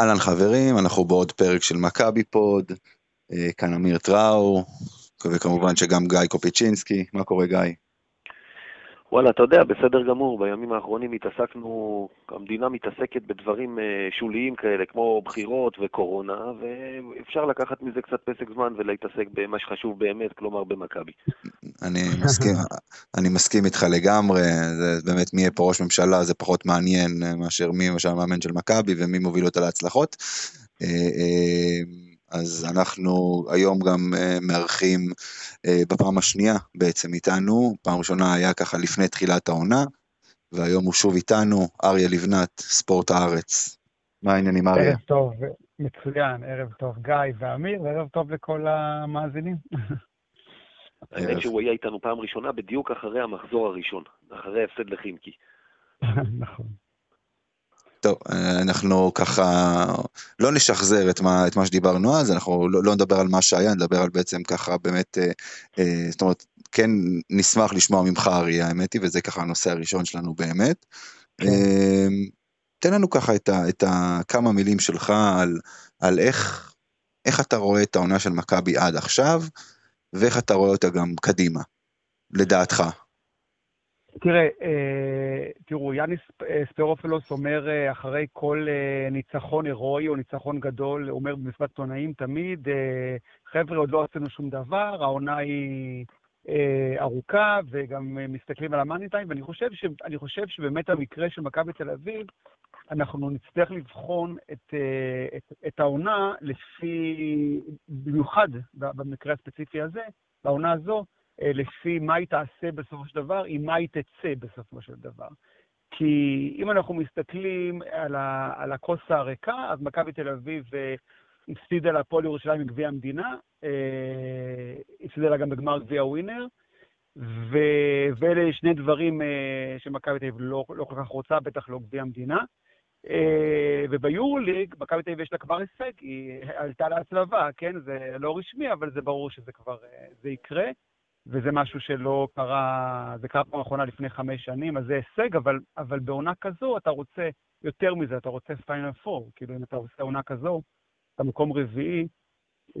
אהלן חברים, אנחנו בעוד פרק של מכבי פוד, אה, כאן אמיר טראו, וכמובן שגם גיא קופיצ'ינסקי, מה קורה גיא? וואלה, אתה יודע, בסדר גמור, בימים האחרונים התעסקנו, המדינה מתעסקת בדברים אה, שוליים כאלה, כמו בחירות וקורונה, ואפשר לקחת מזה קצת פסק זמן ולהתעסק במה שחשוב באמת, כלומר במכבי. אני מסכים, אני מסכים איתך לגמרי, זה באמת מי יהיה פה ראש ממשלה זה פחות מעניין מאשר מי למשל המאמן של מכבי ומי מוביל אותה להצלחות. אה, אז אנחנו היום גם uh, מארחים uh, בפעם השנייה בעצם איתנו, פעם ראשונה היה ככה לפני תחילת העונה, והיום הוא שוב איתנו, אריה לבנת, ספורט הארץ. מה העניינים אריה? ערב טוב, מצוין, ערב טוב גיא ואמיר, וערב טוב לכל המאזינים. האמת שהוא היה איתנו פעם ראשונה בדיוק אחרי המחזור הראשון, אחרי ההפסד לחימקי. נכון. טוב, אנחנו ככה לא נשחזר את מה, את מה שדיברנו אז, אנחנו לא, לא נדבר על מה שהיה, נדבר על בעצם ככה באמת, אה, אה, זאת אומרת, כן נשמח לשמוע ממך אריה, האמת היא, וזה ככה הנושא הראשון שלנו באמת. כן. אה, תן לנו ככה את, ה, את ה, כמה מילים שלך על, על איך, איך אתה רואה את העונה של מכבי עד עכשיו, ואיך אתה רואה אותה גם קדימה, לדעתך. תראה, אה, תראו, יאניס אה, ספרופלוס אומר אה, אחרי כל ניצחון הירואי או ניצחון גדול, אומר במסיבת עיתונאים תמיד, חבר'ה, עוד לא עשינו שום דבר, העונה היא ארוכה, וגם מסתכלים על המאני טיים, ואני חושב, ש, חושב שבאמת המקרה של מכבי תל אביב, אנחנו נצטרך לבחון את, את, את העונה לפי, במיוחד במקרה הספציפי הזה, בעונה הזו, לפי מה היא תעשה בסופו של דבר, עם מה היא תצא בסופו של דבר. כי אם אנחנו מסתכלים על, ה, על הכוס הריקה, אז מכבי תל אביב אה, הפסידה להפועל ירושלים מגביע המדינה, אה, הפסידה לה גם בגמר גביע ווינר, ו... ואלה שני דברים שמכבי תל אביב לא, לא כל כך רוצה, בטח לא גביע המדינה. וביורוליג, מכבי תל אביב יש לה כבר הישג, היא עלתה להצלבה, כן? זה לא רשמי, אבל זה ברור שזה כבר, זה יקרה. וזה משהו שלא קרה, זה קרה פעם אחרונה לפני חמש שנים, אז זה הישג, אבל, אבל בעונה כזו אתה רוצה יותר מזה, אתה רוצה פיינל פור, כאילו אם אתה עושה עונה כזו, אתה מקום רביעי,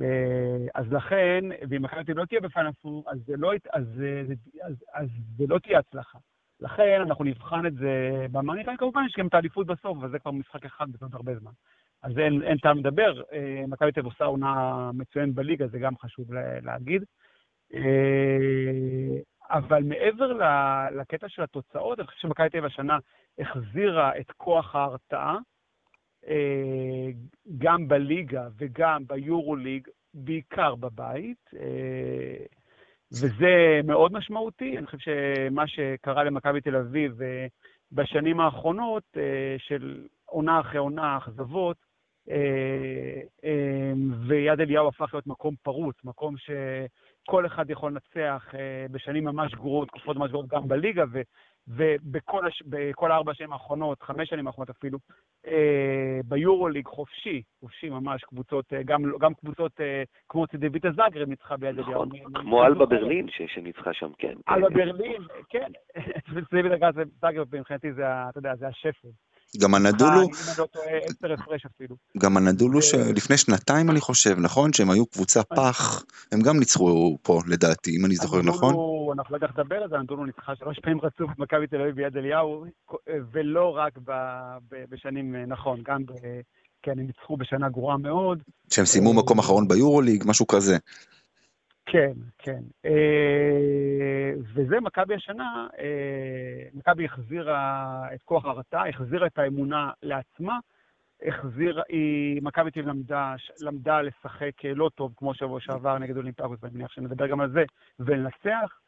אה, אז לכן, ואם מכבי לא תהיה בפיינל פור, אז זה לא, אז, אז, אז, אז זה לא תהיה הצלחה. לכן אנחנו נבחן את זה במאניטיים, כמובן יש גם את האליפות בסוף, אבל זה כבר משחק אחד בסוף הרבה זמן. אז אין, אין טעם לדבר, אה, מכבי תל עושה עונה מצוינת בליגה, זה גם חשוב להגיד. אה, אבל מעבר לקטע של התוצאות, אני חושב שמכבי תל השנה החזירה את כוח ההרתעה, אה, גם בליגה וגם ביורוליג, בעיקר בבית, אה, וזה מאוד משמעותי. אני חושב שמה שקרה למכבי תל אביב בשנים האחרונות, של עונה אחרי עונה, אכזבות, ויד אליהו הפך להיות מקום פרוץ, מקום ש... כל אחד יכול לנצח אה, בשנים ממש גרועות, תקופות ממש גרועות גם בליגה, ו, ובכל ארבע השנים האחרונות, חמש שנים האחרונות אפילו, אה, ביורוליג חופשי, חופשי ממש, קבוצות, אה, גם, גם קבוצות כמו צידוויטה זאגרב ניצחה ביד אליהו. נכון, כמו אלבה ברלין שניצחה שם, כן. אלבה ברלין, כן. צידוויטה זאגרב מבחינתי זה, אתה יודע, זה השפל. גם הנדולו, לא גם הנדולו שלפני שנתיים אני חושב, נכון? שהם היו קבוצה פח, הם גם ניצחו פה לדעתי, אם אני זוכר נכון. אנחנו לא יודעים לדבר על זה, הנדולו ניצחה שלוש פעמים רצוף מכבי תל אביב ביד אליהו, ולא רק בשנים, נכון, גם כן, הם ניצחו בשנה גרועה מאוד. שהם סיימו מקום אחרון ביורוליג, משהו כזה. כן, כן. אה, וזה מכבי השנה, אה, מכבי החזירה את כוח הרתעה, החזירה את האמונה לעצמה, החזירה, היא, מכבי תל למדה, למדה לשחק אה, לא טוב, כמו שבוע שעבר נגד אולימפיאקוס, ואני מניח שנדבר גם על זה, ולנצח.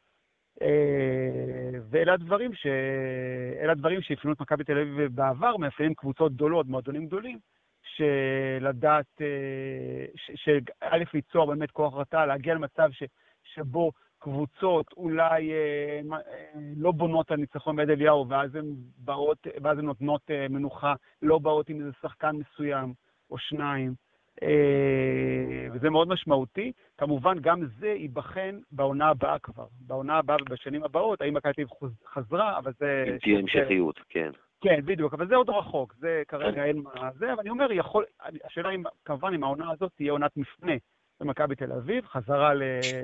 ואלה הדברים ש... הדברים שאפיינו את מכבי תל אביב בעבר, מאפיינים קבוצות גדולות, מועדונים גדולים, שלדעת, אה, שא', ליצור באמת כוח רתע, להגיע למצב ש, שבו קבוצות אולי אה, אה, לא בונות על ניצחון ביד אליהו, ואז הן באות, ואז הן נותנות אה, מנוחה, לא באות עם איזה שחקן מסוים או שניים. אה, וזה מאוד משמעותי. כמובן, גם זה ייבחן בעונה הבאה כבר. בעונה הבאה ובשנים הבאות, האם מכבי חזרה, אבל זה... אם תהיה המשכיות, כן. כן, בדיוק, אבל זה עוד רחוק, זה כרגע אין מה זה, אבל אני אומר, יכול, השאלה אם, כמובן, אם העונה הזאת תהיה עונת מפנה במכבי תל אביב, חזרה ל,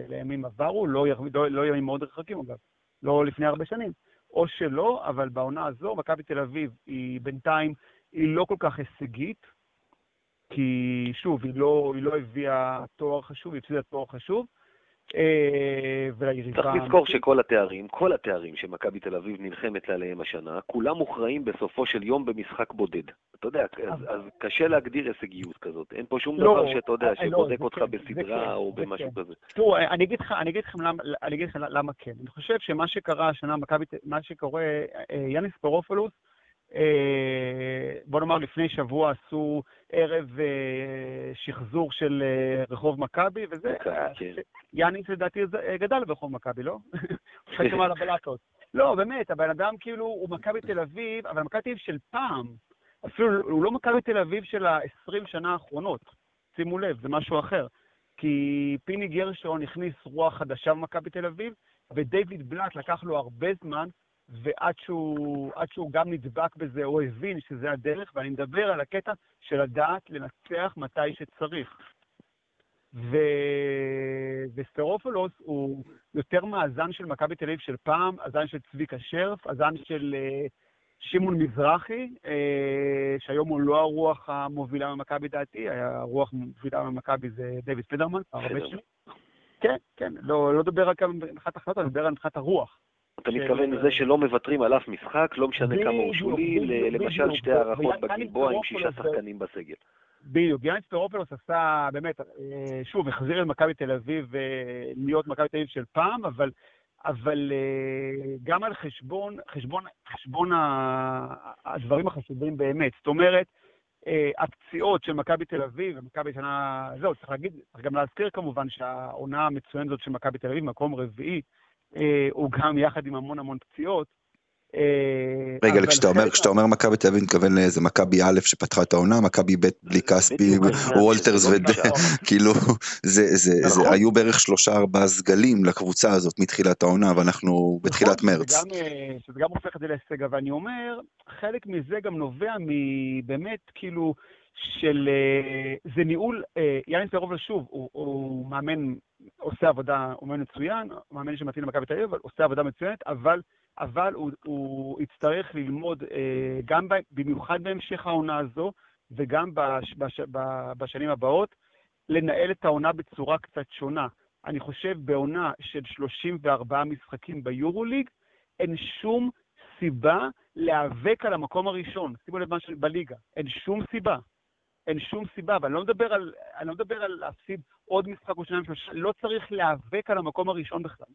לימים עברו, לא, לא, לא ימים מאוד רחוקים אגב, לא לפני הרבה שנים, או שלא, אבל בעונה הזו, מכבי תל אביב היא בינתיים, היא לא כל כך הישגית, כי שוב, היא לא, היא לא הביאה תואר חשוב, היא הפסידה תואר חשוב, וליריבה... צריך לזכור שכל התארים, כל התארים שמכבי תל אביב נלחמת עליהם השנה, כולם מוכרעים בסופו של יום במשחק בודד. אתה יודע, אז, אז קשה להגדיר הישגיות כזאת. אין פה שום לא, דבר שאתה יודע, אה, לא, שבודק אותך כן, בסדרה כן, או במשהו כזה. תראו, אני אגיד לכם למה, אני אגיד לכם למה כן. אני חושב שמה שקרה השנה, מכבי, מה שקורה, אה, יאניס פרופולוס, אה, בוא נאמר, לפני שבוע עשו ערב אה, שחזור של אה, רחוב מכבי, וזה, כן. יאניס לדעתי גדל ברחוב מכבי, לא? הוא חשב על הבלטות. לא, באמת, הבן אדם כאילו, הוא מכבי תל אביב, אבל מכבי תל אביב של פעם. אפילו, הוא לא מכבי תל אביב של ה-20 שנה האחרונות. שימו לב, זה משהו אחר. כי פיני גרשון הכניס רוח חדשה במכבי תל אביב, ודייוויד בלאט לקח לו הרבה זמן ועד שהוא, שהוא גם נדבק בזה, הוא הבין שזה הדרך, ואני מדבר על הקטע של לדעת לנצח מתי שצריך. ו... וסטרופולוס הוא יותר מהזן של מכבי תל אביב של פעם, הזן של צביקה שרף, הזן של uh, שמעון מזרחי, uh, שהיום הוא לא הרוח המובילה ממכבי דעתי, הרוח המובילה ממכבי זה דויד פדרמן, הרבה שנים. כן, כן, לא, לא מדבר רק על מבחינת החלטות, אני מדבר על מבחינת הרוח. אתה מתכוון לזה שלא מוותרים על אף משחק, לא משנה כמה הוא שולי, למשל שתי הערכות בגלבוע עם שישה שחקנים בסגל. בדיוק, גיאנס פרופלוס עשה, באמת, אה, שוב, החזיר את מכבי תל אביב אה, להיות מכבי תל אביב של פעם, אבל, אבל אה, גם על חשבון, חשבון, חשבון הדברים החשובים באמת. זאת אומרת, הפציעות של מכבי תל אביב ומכבי שנה, זהו, צריך להגיד, צריך גם להזכיר כמובן שהעונה המצוינת הזאת של מכבי תל אביב, מקום רביעי, אה, הוא גם יחד עם המון המון פציעות. אה, רגע, כשאתה אומר, כשאתה אומר מכבי תל אביב, מתכוון לאיזה מכבי א' שפתחה את העונה, מכבי ב' בלי כספי, וולטרס ו... כאילו, זה נכון. היו בערך שלושה ארבעה סגלים לקבוצה הזאת מתחילת העונה, ואנחנו בתחילת נכון, מרץ. אה, שזה גם הופך את זה להישג, אבל אני אומר, חלק מזה גם נובע מבאמת, כאילו, של... זה ניהול, יאנס פרובל שוב, הוא מאמן עושה עבודה, הוא מאמן מצוין, מאמן שמתאים למכבי תל אביב, עושה עבודה מצוינת, אבל, אבל הוא, הוא יצטרך ללמוד אה, גם ב, במיוחד בהמשך העונה הזו, וגם בש, בש, בשנים הבאות, לנהל את העונה בצורה קצת שונה. אני חושב בעונה של 34 משחקים ביורוליג, אין שום סיבה להיאבק על המקום הראשון. שימו לב מה בליגה, אין שום סיבה. אין שום סיבה, ואני לא מדבר על, אני לא מדבר על להפסיד עוד משחק או שניים לא צריך להיאבק על המקום הראשון בכלל.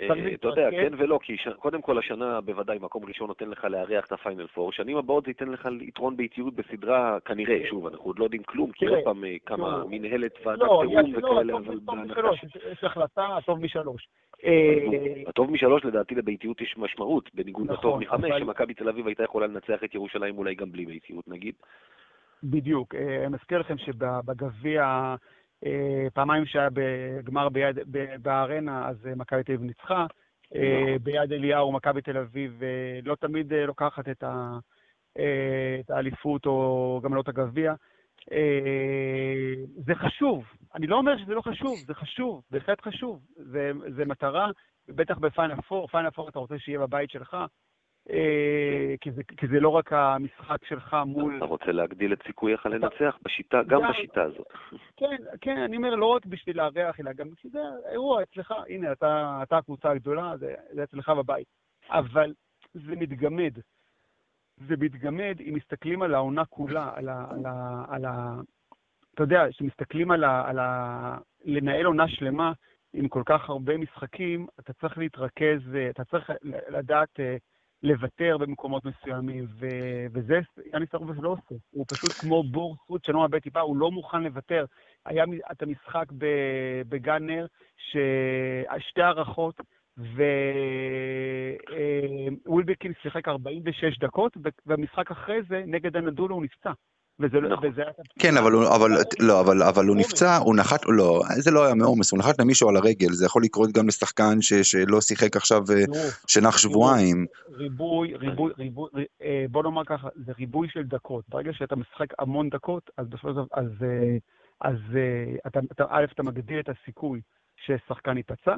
אה, אתה יודע, כן ולא, כי קודם כל השנה בוודאי מקום ראשון נותן לך לארח את הפיינל פור, שנים הבאות זה ייתן לך יתרון באיטיות בסדרה, כנראה, שוב, אנחנו עוד לא יודעים כלום, כי עוד פעם אה, כמה מנהלת ועדת לא, תיאום וכאלה, אבל בהנחה... יש החלטה, הטוב משלוש. אה, הטוב משלוש לדעתי לביתיות יש משמעות, בניגוד לטוב נכון, מחמש, שמכבי תל אביב הייתה יכולה לנצח את ירושלים אולי גם בלי ביתיות נגיד. בדיוק. אני מזכיר לכם שבגביע... אה, פעמיים שהיה בגמר ביד, בארנה, אז אה, מכבי תל אביב ניצחה. אה, נכון. ביד אליהו, מכבי תל אביב לא תמיד לוקחת את, ה, את האליפות או גם לא את הגביע. זה חשוב. אני לא אומר שזה לא חשוב, זה חשוב, בהחלט חשוב. זה, זה מטרה, בטח בפיינל פור, פיינל פור אתה רוצה שיהיה בבית שלך. אה, כי זה, כי זה לא רק המשחק שלך מול... אתה רוצה להגדיל את סיכוייך לנצח בשיטה, גם בשיטה הזאת. כן, כן, אני אומר, לא רק בשביל לארח, אלא גם בשביל זה אירוע אצלך, הנה, אתה, אתה הקבוצה הגדולה, זה, זה אצלך בבית. אבל זה מתגמד. זה מתגמד אם מסתכלים על העונה כולה, על ה... על ה, על ה אתה יודע, כשמסתכלים על ה... על ה לנהל עונה שלמה עם כל כך הרבה משחקים, אתה צריך להתרכז, אתה צריך לדעת... לוותר במקומות מסוימים, ו- וזה יאניס ארובס לא עושה. הוא פשוט כמו בור סרוט שנוע בית טיפה, הוא לא מוכן לוותר. היה את המשחק בגאנר, שתי הערכות, ווילבקין שיחק 46 דקות, ובמשחק אחרי זה, נגד הנדולו הוא נפצע. וזה לא- נכון. כן, אבל הוא, אבל, לא, אבל, אבל הוא נפצע, הוא נחת, לא, זה לא היה מעומס, הוא נחת למישהו על הרגל, זה יכול לקרות גם לשחקן ש, שלא שיחק עכשיו, אה, שנח שבועיים. ריבוי, ריבוי, ריבוי, אה, בוא נאמר ככה, זה ריבוי של דקות. ברגע שאתה משחק המון דקות, אז בסופו של דבר, אז, אז אתה, אתה, א', אתה מגדיל את הסיכוי ששחקן ייפצע.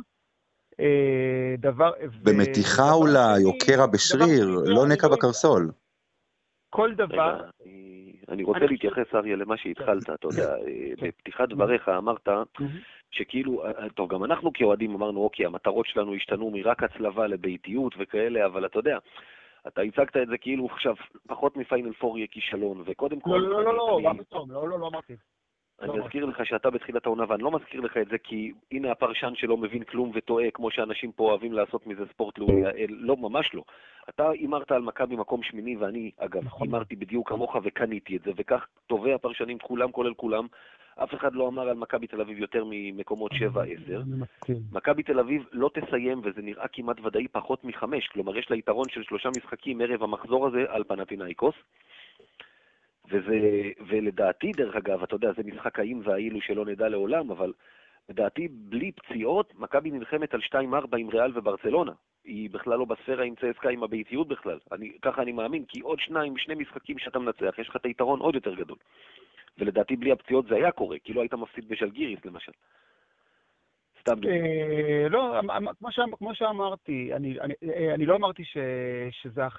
דבר... במתיחה אולי, או קרע בשריר, לא נקע בקרסול. כל דבר... אני רוצה להתייחס, אריה, למה שהתחלת, אתה יודע, כן. אה, כן. בפתיחת דבריך אמרת שכאילו, אה, אה, טוב, גם אנחנו כאוהדים אמרנו, אוקיי, המטרות שלנו השתנו מרק הצלבה לביתיות וכאלה, אבל אתה יודע, אתה הצגת את זה כאילו עכשיו פחות מפיינל פור יהיה כישלון, וקודם כל... לא, לא, לא, לא, מה פתאום, לא, לא, לא אמרתי. אני מזכיר לך שאתה בתחילת העונה, ואני לא מזכיר לך את זה כי הנה הפרשן שלא מבין כלום וטועה, כמו שאנשים פה אוהבים לעשות מזה ספורט לאומי. לא, ממש לא. אתה הימרת על מכבי מקום שמיני, ואני, אגב, נכון. הימרתי בדיוק כמוך וקניתי את זה, וכך טובי הפרשנים, כולם כולל כולם. אף אחד לא אמר על מכבי תל אביב יותר ממקומות 7-10. מכבי תל אביב לא תסיים, וזה נראה כמעט ודאי, פחות מחמש. כלומר, יש לה יתרון של שלושה משחקים ערב המחזור הזה על פנטינאיקוס. וזה, ולדעתי, דרך אגב, אתה יודע, זה משחק האם והאילו שלא נדע לעולם, אבל לדעתי, בלי פציעות, מכבי נלחמת על 2-4 עם ריאל וברצלונה. היא בכלל לא בספירה עם צסקה עם הביתיות בכלל. אני, ככה אני מאמין, כי עוד שניים, שני משחקים שאתה מנצח, יש לך את היתרון עוד יותר גדול. ולדעתי בלי הפציעות זה היה קורה, כי לא היית מפסיד בשלגיריס למשל. סתם. אה, לא, אמ, אמ, כמו שאמרתי, אני לא אמרתי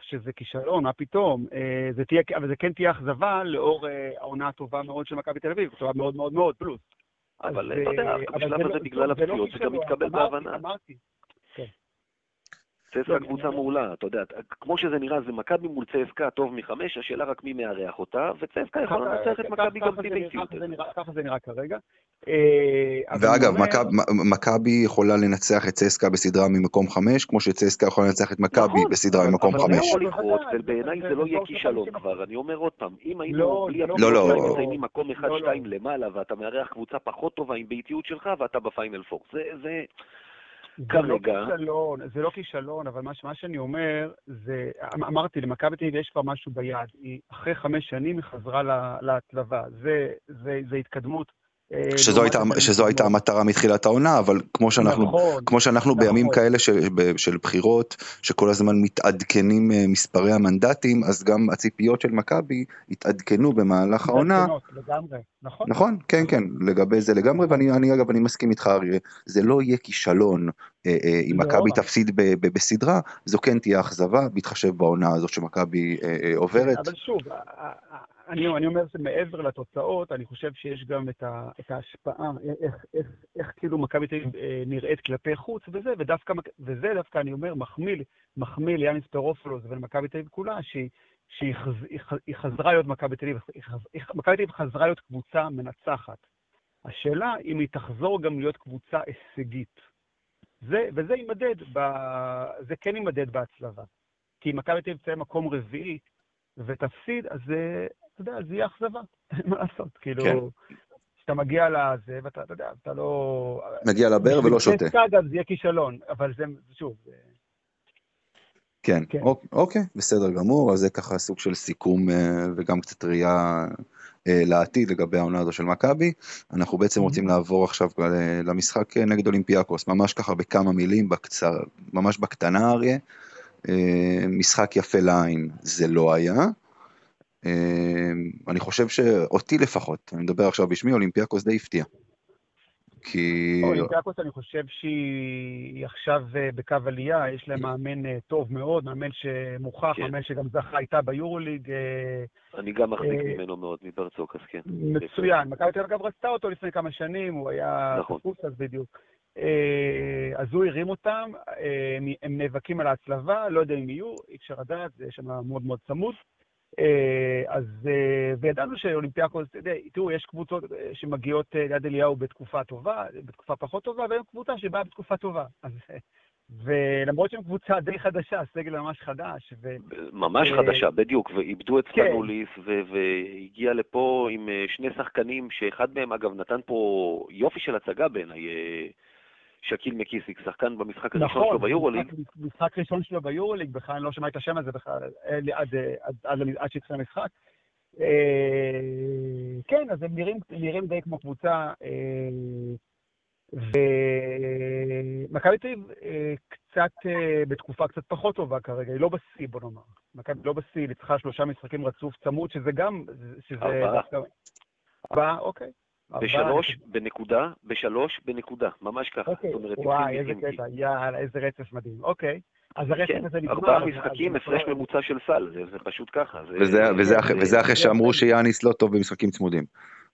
שזה כישלון, מה פתאום, אה, אבל זה כן תהיה אכזבה לאור אה, העונה הטובה מאוד של מכבי תל אביב, טובה מאוד מאוד מאוד, פלוס. אבל אתה יודע, בשלב הזה לא- בגלל לא הפציעות זה גם מתקבל בהבנה. אמרתי. צסקה לא, קבוצה מעולה, אתה יודע, כמו שזה נראה, זה מכבי מול צסקה טוב מחמש, השאלה רק מי מארח אותה, וצסקה יכולה לנצח את מכבי גם בלי ביתיות. ככה זה נראה כרגע. אה, ואגב, מכבי יכולה לנצח את צסקה בסדרה ממקום חמש, כמו שצסקה יכולה לנצח את מכבי נכון, בסדרה ממקום חמש. אבל זה יכול לקרות, ובעיניי זה לא יהיה כישלון כבר, אני אומר עוד פעם, אם היינו בלי הפציעות מסיימים מקום אחד, שתיים למעלה, ואתה מארח קבוצה פחות טובה עם ביתיות שלך, ואתה בפיינל פור. זה... כרגע... זה לא כישלון, זה לא כישלון, אבל מה, מה שאני אומר, זה, אמ, אמרתי, למכבי תל אביב יש כבר משהו ביד. היא אחרי חמש שנים היא חזרה להצלבה. זה, זה, זה התקדמות. אה, שזו, הייתה, שזו הייתה המטרה מתחילת העונה, אבל כמו שאנחנו, נכון, כמו שאנחנו נכון. בימים כאלה של, של בחירות, שכל הזמן מתעדכנים אה, מספרי המנדטים, אז גם הציפיות של מכבי התעדכנו במהלך העונה. לגמרי, נכון. נכון, כן, כן, לגבי זה לגמרי, ואני אני, אגב, אני מסכים איתך, אריה, זה לא יהיה כישלון אה, אה, אם לא. מכבי תפסיד ב, ב, בסדרה, זו כן תהיה אכזבה, בהתחשב בעונה הזאת שמכבי אה, אה, עוברת. אבל שוב, אני, אני אומר שמעבר לתוצאות, אני חושב שיש גם את, ה, את ההשפעה, איך, איך, איך כאילו מכבי תל אביב אה, נראית כלפי חוץ וזה, ודווקא, וזה דווקא, אני אומר, מחמיא, מחמיא ליאניס פרופולוס ולמכבי תל אביב כולה, שהיא, שהיא חז, היא חזרה להיות מכבי תל אביב, מכבי תל אביב חזרה להיות קבוצה מנצחת. השאלה אם היא תחזור גם להיות קבוצה הישגית. זה, וזה יימדד, ב, זה כן יימדד בהצלבה. כי אם מכבי תל אביב תהיה מקום רביעי ותפסיד, אז אתה יודע, זה יהיה אכזבה, אין מה לעשות, כאילו... כן. כשאתה מגיע לזה, ואתה, אתה יודע, אתה לא... מגיע לבאר ולא שותה. אגב, זה יהיה כישלון, אבל זה, שוב, זה... כן, כן. אוקיי, בסדר גמור, אז זה ככה סוג של סיכום אה, וגם קצת ראייה אה, לעתיד לגבי העונה הזו של מכבי. אנחנו בעצם רוצים לעבור עכשיו אה, למשחק נגד אולימפיאקוס, ממש ככה בכמה מילים, בקצר, ממש בקטנה אריה. משחק יפה לעין זה לא היה. אמ, אני חושב שאותי לפחות, אני מדבר עכשיו בשמי, אולימפיאקוס די הפתיע. כי... אולימפיאקוס אני חושב שהיא עכשיו אה, בקו עלייה, יש להם מאמן אה, טוב מאוד, מאמן שמוכח, כן. מאמן שגם זכה איתה ביורוליג. אה, אני גם מחזיק ממנו מאוד, מברצוקס, כן. מצוין. מכבי תל אביב רצתה אותו לפני כמה שנים, הוא היה נכון. תפוס אז בדיוק. אז הוא הרים אותם, הם נאבקים על ההצלבה, לא יודע אם יהיו, אי אפשר לדעת, זה שם מאוד מאוד צמוד. אה, אז, אה, וידענו שאולימפיאקוס, תראו, יש קבוצות אה, שמגיעות ליד אליהו בתקופה טובה, בתקופה פחות טובה, והן קבוצה שבאה בתקופה טובה. אז, ולמרות שהן קבוצה די חדשה, סגל ממש חדש. ו... ממש חדשה, בדיוק, ואיבדו את סטנוליס, כן. והגיע לפה עם שני שחקנים, שאחד מהם, אגב, נתן פה יופי של הצגה בעיניי. שקיל מקיסיק, שחקן במשחק הראשון נכון, שלו ביורוליג. נכון, משחק ראשון שלו ביורוליג, בכלל אני לא שמע את השם הזה בכלל, עד, עד, עד, עד שהתחיל המשחק. אה, כן, אז הם נראים, נראים די כמו קבוצה, אה, ומכבי תל אביב אה, קצת, בתקופה קצת פחות טובה כרגע, היא לא בשיא, בוא נאמר. מכבי לא בשיא, היא ניצחה שלושה משחקים רצוף צמוד, שזה גם... שזה ארבעה. ארבעה, אוקיי. בשלוש בנקודה, בשלוש בנקודה, ממש ככה. אוקיי, וואי, איזה קטע, יאללה, איזה רצף מדהים. אוקיי. אז הרצף כן, הזה נגמר. ארבעה משחקים, הפרש ממוצע של סל, זה, זה פשוט ככה. זה, וזה, זה, וזה, זה, וזה אחרי שאמרו שיאניס לא טוב במשחקים צמודים.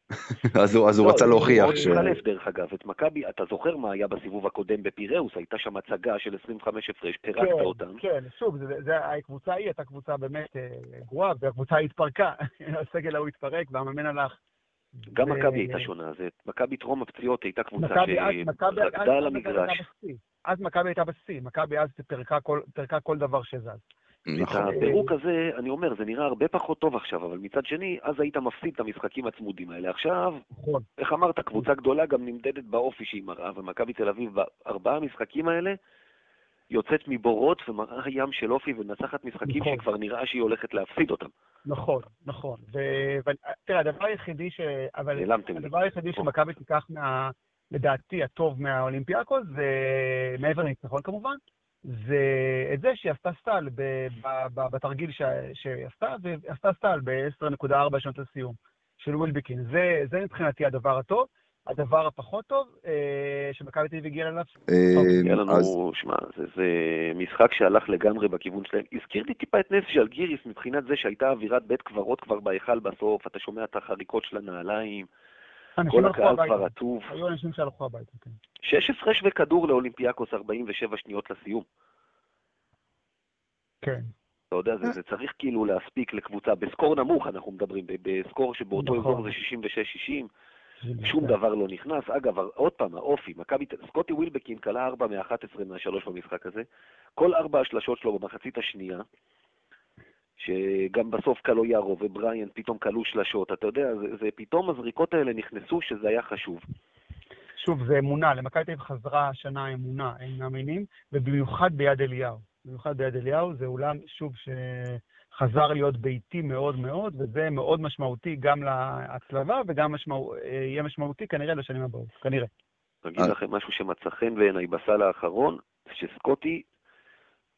אז הוא, אז הוא לא, רצה להוכיח ש... הוא דרך אגב, את מכבי, אתה זוכר מה היה בסיבוב הקודם בפיראוס, הייתה שם הצגה של 25 הפרש, פירקת כן, אותם. כן, שוב, זה, זה, הקבוצה ההיא הייתה קבוצה באמת אה, גרועה, והקבוצה התפרקה, הסגל ההוא התפרק והמאמן הלך. גם מכבי הייתה שונה, מכבי טרום הפציעות הייתה קבוצה שרקדה על המגרש. אז מכבי הייתה בשיא, מכבי אז פירקה כל דבר שזז. נכון. את הפירוק הזה, אני אומר, זה נראה הרבה פחות טוב עכשיו, אבל מצד שני, אז היית מפסיד את המשחקים הצמודים האלה. עכשיו, נכון. איך אמרת, קבוצה גדולה גם נמדדת באופי שהיא מראה, ומכבי תל אביב בארבעה המשחקים האלה יוצאת מבורות ומראה ים של אופי ומנצחת משחקים נכון. שכבר נראה שהיא הולכת להפסיד אותם. נכון, נכון. ותראה, הדבר היחידי ש... אבל הדבר היחידי שמכבי תיקח מה... לדעתי, הטוב מהאולימפיאקוס, זה מעבר לניצחון כמובן, זה את זה שהיא עשתה סטל בתרגיל שהיא עשתה, והיא עשתה סטל ב-10.4 שנות לסיום של ווילביקין. זה, זה מבחינתי הדבר הטוב. הדבר הפחות טוב, אה, שמכבי תל אביב הגיעה אליו? הגיע לנו, שמע, זה משחק שהלך לגמרי בכיוון שלהם. הזכיר לי טיפה את נס של גיריס מבחינת זה שהייתה אווירת בית קברות כבר בהיכל בסוף, אתה שומע את החריקות של הנעליים. כל הקהל כבר רטוב. היו אנשים שהלכו הביתה, כן. 16 שווה כדור לאולימפיאקוס, 47 שניות לסיום. כן. אתה יודע, זה, זה צריך כאילו להספיק לקבוצה, בסקור נמוך אנחנו מדברים, בסקור שבאותו נכון. אזור זה 66-60, שום דבר לא נכנס. אגב, עוד פעם, האופי, מכבי, סקוטי ווילבקין כלה 4 מ-11 מה-3 במשחק הזה, כל ארבע השלשות שלו במחצית השנייה, שגם בסוף קלו יארו ובריאן פתאום קלו שלשות, אתה יודע, זה, זה פתאום הזריקות האלה נכנסו שזה היה חשוב. שוב, זה אמונה, למכבי תל חזרה השנה אמונה, הם מאמינים, ובמיוחד ביד אליהו. במיוחד ביד אליהו זה אולם, שוב, שחזר להיות ביתי מאוד מאוד, וזה מאוד משמעותי גם להצלבה וגם משמע... יהיה משמעותי כנראה לשנים הבאות, כנראה. אגיד לכם משהו שמצא חן בעיניי בסל האחרון, שסקוטי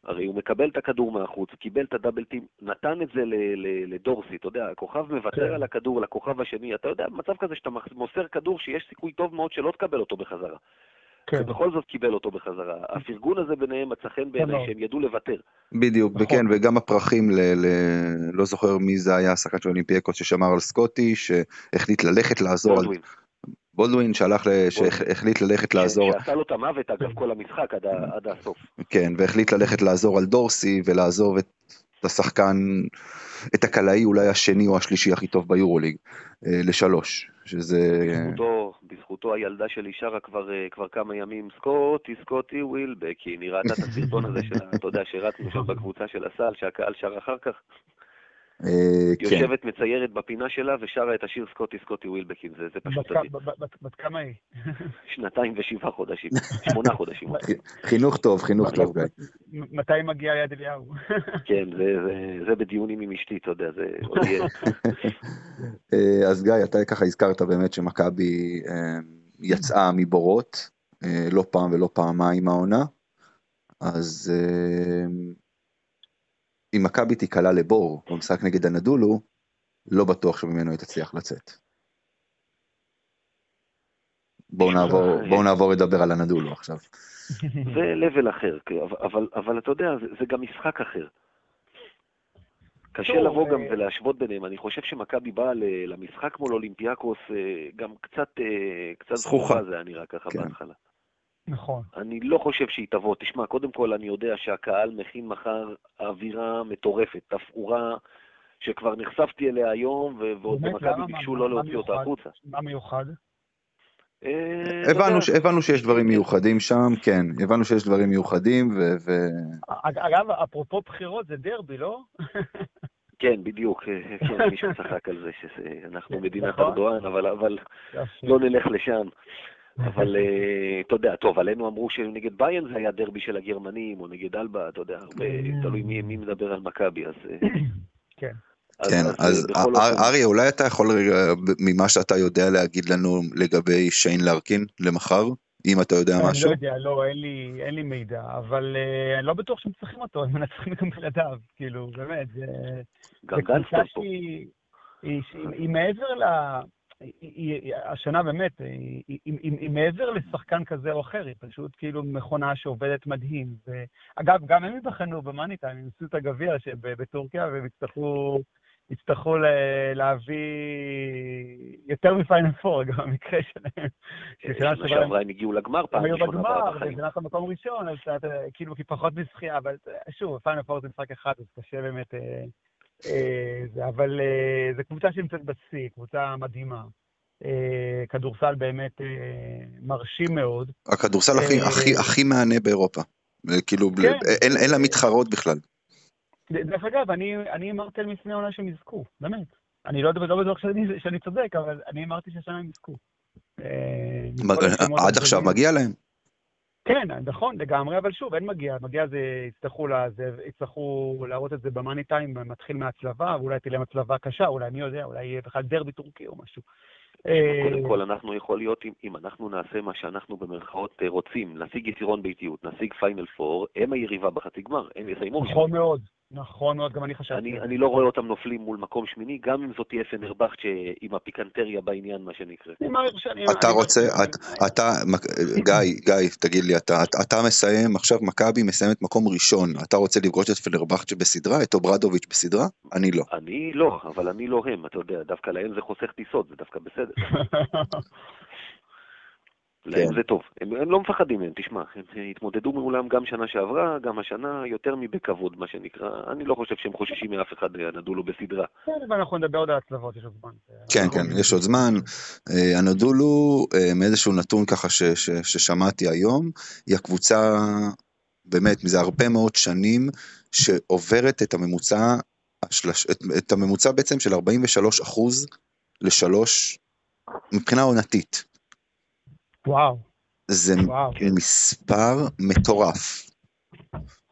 הרי הוא מקבל את הכדור מהחוץ, קיבל את הדאבל טים, נתן את זה לדורסי, אתה יודע, הכוכב מוותר כן. על הכדור לכוכב השני, אתה יודע, במצב כזה שאתה מוסר כדור שיש סיכוי טוב מאוד שלא תקבל אותו בחזרה. כן. ובכל זאת קיבל אותו בחזרה. הפרגון הזה ביניהם מצא חן בעיניי שהם ידעו לוותר. בדיוק, נכון. וכן, וגם הפרחים, ל, ל, לא זוכר מי זה היה השחקן של אולימפיאקוס ששמר על סקוטי, שהחליט ללכת לעזור. על... בולדווין שהלך, שהחליט ללכת כן, לעזור. שעשה לו את המוות אגב כל המשחק עד, עד הסוף. כן, והחליט ללכת לעזור על דורסי ולעזוב את השחקן, את הקלעי אולי השני או השלישי הכי טוב ביורוליג, אה, לשלוש, שזה... בזכותו, בזכותו הילדה שלי שרה כבר, אה, כבר כמה ימים, סקוטי, סקוטי ווילבק, היא נראתה את הסרטון הזה שלה, אתה יודע, שרצנו שם בקבוצה של הסל, שהקהל שר אחר כך. אה, כן. יושבת מציירת בפינה שלה ושרה את השיר סקוטי סקוטי ווילבקין, זה, זה פשוט אדיר. בת כמה היא? שנתיים ושבעה חודשים, שמונה חודשים. חינוך טוב, חינוך טוב, גיא. מתי מגיע יד אליהו? כן, זה בדיונים עם אשתי, אתה יודע, זה עוד יהיה. אה, אז גיא, אתה ככה הזכרת באמת שמכבי אה, יצאה מבורות, לא פעם ולא פעמיים העונה, אז אם מכבי תיקלע לבור במשחק נגד הנדולו, לא בטוח שממנו היא תצליח לצאת. בואו נעבור, בואו נעבור לדבר על הנדולו עכשיו. זה לבל אחר, אבל, אבל אתה יודע, זה, זה גם משחק אחר. קשה לבוא גם אה, ולהשוות ביניהם. אני חושב שמכבי באה למשחק מול אולימפיאקוס אה, גם קצת, אה, קצת זכוכה, זה היה נראה ככה כן. בהתחלה. נכון. אני לא חושב שהיא תבוא. תשמע, קודם כל אני יודע שהקהל מכין מחר אווירה מטורפת, תפאורה שכבר נחשפתי אליה היום, ועוד במכבי ביקשו לא להוציא אותה החוצה. מה מיוחד? אה, הבנו שיש דברים מיוחדים שם, כן, הבנו שיש דברים מיוחדים, ו... אגב, אפרופו בחירות, זה דרבי, לא? כן, בדיוק, כן, מישהו צחק על זה שאנחנו מדינת נכון. ארדואן, אבל לא נלך לשם. אבל אה, אתה יודע, טוב, עלינו אמרו שנגד ביין זה היה דרבי של הגרמנים, או נגד אלבה, אתה יודע, הרבה, mm. תלוי מי, מי מדבר על מכבי, אז... אה. כן. כן, אז אריה, אולי אתה יכול רגע, ממה שאתה יודע להגיד לנו לגבי שיין לארקין למחר? אם אתה יודע משהו. אני לא יודע, לא, אין לי, אין לי מידע, אבל אני לא בטוח שהם צריכים אותו, הם מנצחים גם בלעדיו, כאילו, באמת, זה... גם גלסטון פה. שהיא, היא, היא, היא מעבר ל... היא, היא, השנה באמת, היא, היא, היא, היא מעבר לשחקן כזה או אחר, היא פשוט כאילו מכונה שעובדת מדהים. ואגב, גם הם ייבחנו במאני טיים, הם עשו את הגביע בטורקיה, והם יצטרכו יצטרכו להביא יותר מפיינל פור, גם במקרה שלהם. שנה שעברה הם הגיעו לגמר פעם ראשונה בגמר, וזינת במקום ראשון, אז כאילו כי פחות מזכייה, אבל שוב, פיינל פור זה משחק אחד, אז קשה באמת... אה, אבל אה, זו קבוצה שנמצאת בשיא, קבוצה מדהימה. אה, כדורסל באמת מרשים מאוד. הכדורסל הכי מהנה באירופה. כאילו, כן. אין לה מתחרות בכלל. דרך אגב, אני אמרתי על לפני העונה שהם יזכו, באמת. אני לא, לא בטוח שאני, שאני צודק, אבל אני אמרתי שהשנה הם יזכו. עד עכשיו מגיע להם. כן, נכון, לגמרי, אבל שוב, אין מגיע. מגיע זה, יצטרכו, לה, זה, יצטרכו להראות את זה במאני טיים, מתחיל מהצלבה, ואולי תהיה להם הצלבה קשה, אולי מי יודע, אולי יהיה בכלל דרבי טורקי או משהו. קודם כל, אנחנו יכול להיות, אם, אם אנחנו נעשה מה שאנחנו במרכאות אה, רוצים, נשיג יתירון באיטיות, נשיג פיינל פור, הם היריבה בחצי גמר, הם יסיימו. נכון מאוד, נכון מאוד, גם אני חשבתי. אני, אני לא רואה אותם נופלים מול מקום שמיני, גם אם זאת תהיה פנרבכט עם הפיקנטריה בעניין, מה שנקרא. אתה רוצה, אתה, גיא, גיא, תגיד לי, אתה מסיים, עכשיו מכבי מסיימת מקום ראשון, אתה רוצה לפגוש את פנרבכט שבסדרה, את אוברדוביץ' בסדרה? אני לא. אני לא, אבל אני לא הם, אתה יודע, דווקא להם זה חוסך טיסות, זה דווקא בסדר. להם כן. זה טוב, הם, הם לא מפחדים מהם, תשמע, הם התמודדו מעולם גם שנה שעברה, גם השנה, יותר מבכבוד, מה שנקרא. אני לא חושב שהם חוששים מאף אחד, הנדולו בסדרה. כן, אבל אנחנו נדבר עוד על הצלבות, יש עוד זמן. כן, כן, יש עוד זמן. אה, הנדולו, אה, מאיזשהו נתון ככה ש, ש, ששמעתי היום, היא הקבוצה, באמת, מזה הרבה מאוד שנים, שעוברת את הממוצע, את, את הממוצע בעצם של 43 אחוז לשלוש, מבחינה עונתית. וואו. זה וואו. מספר מטורף.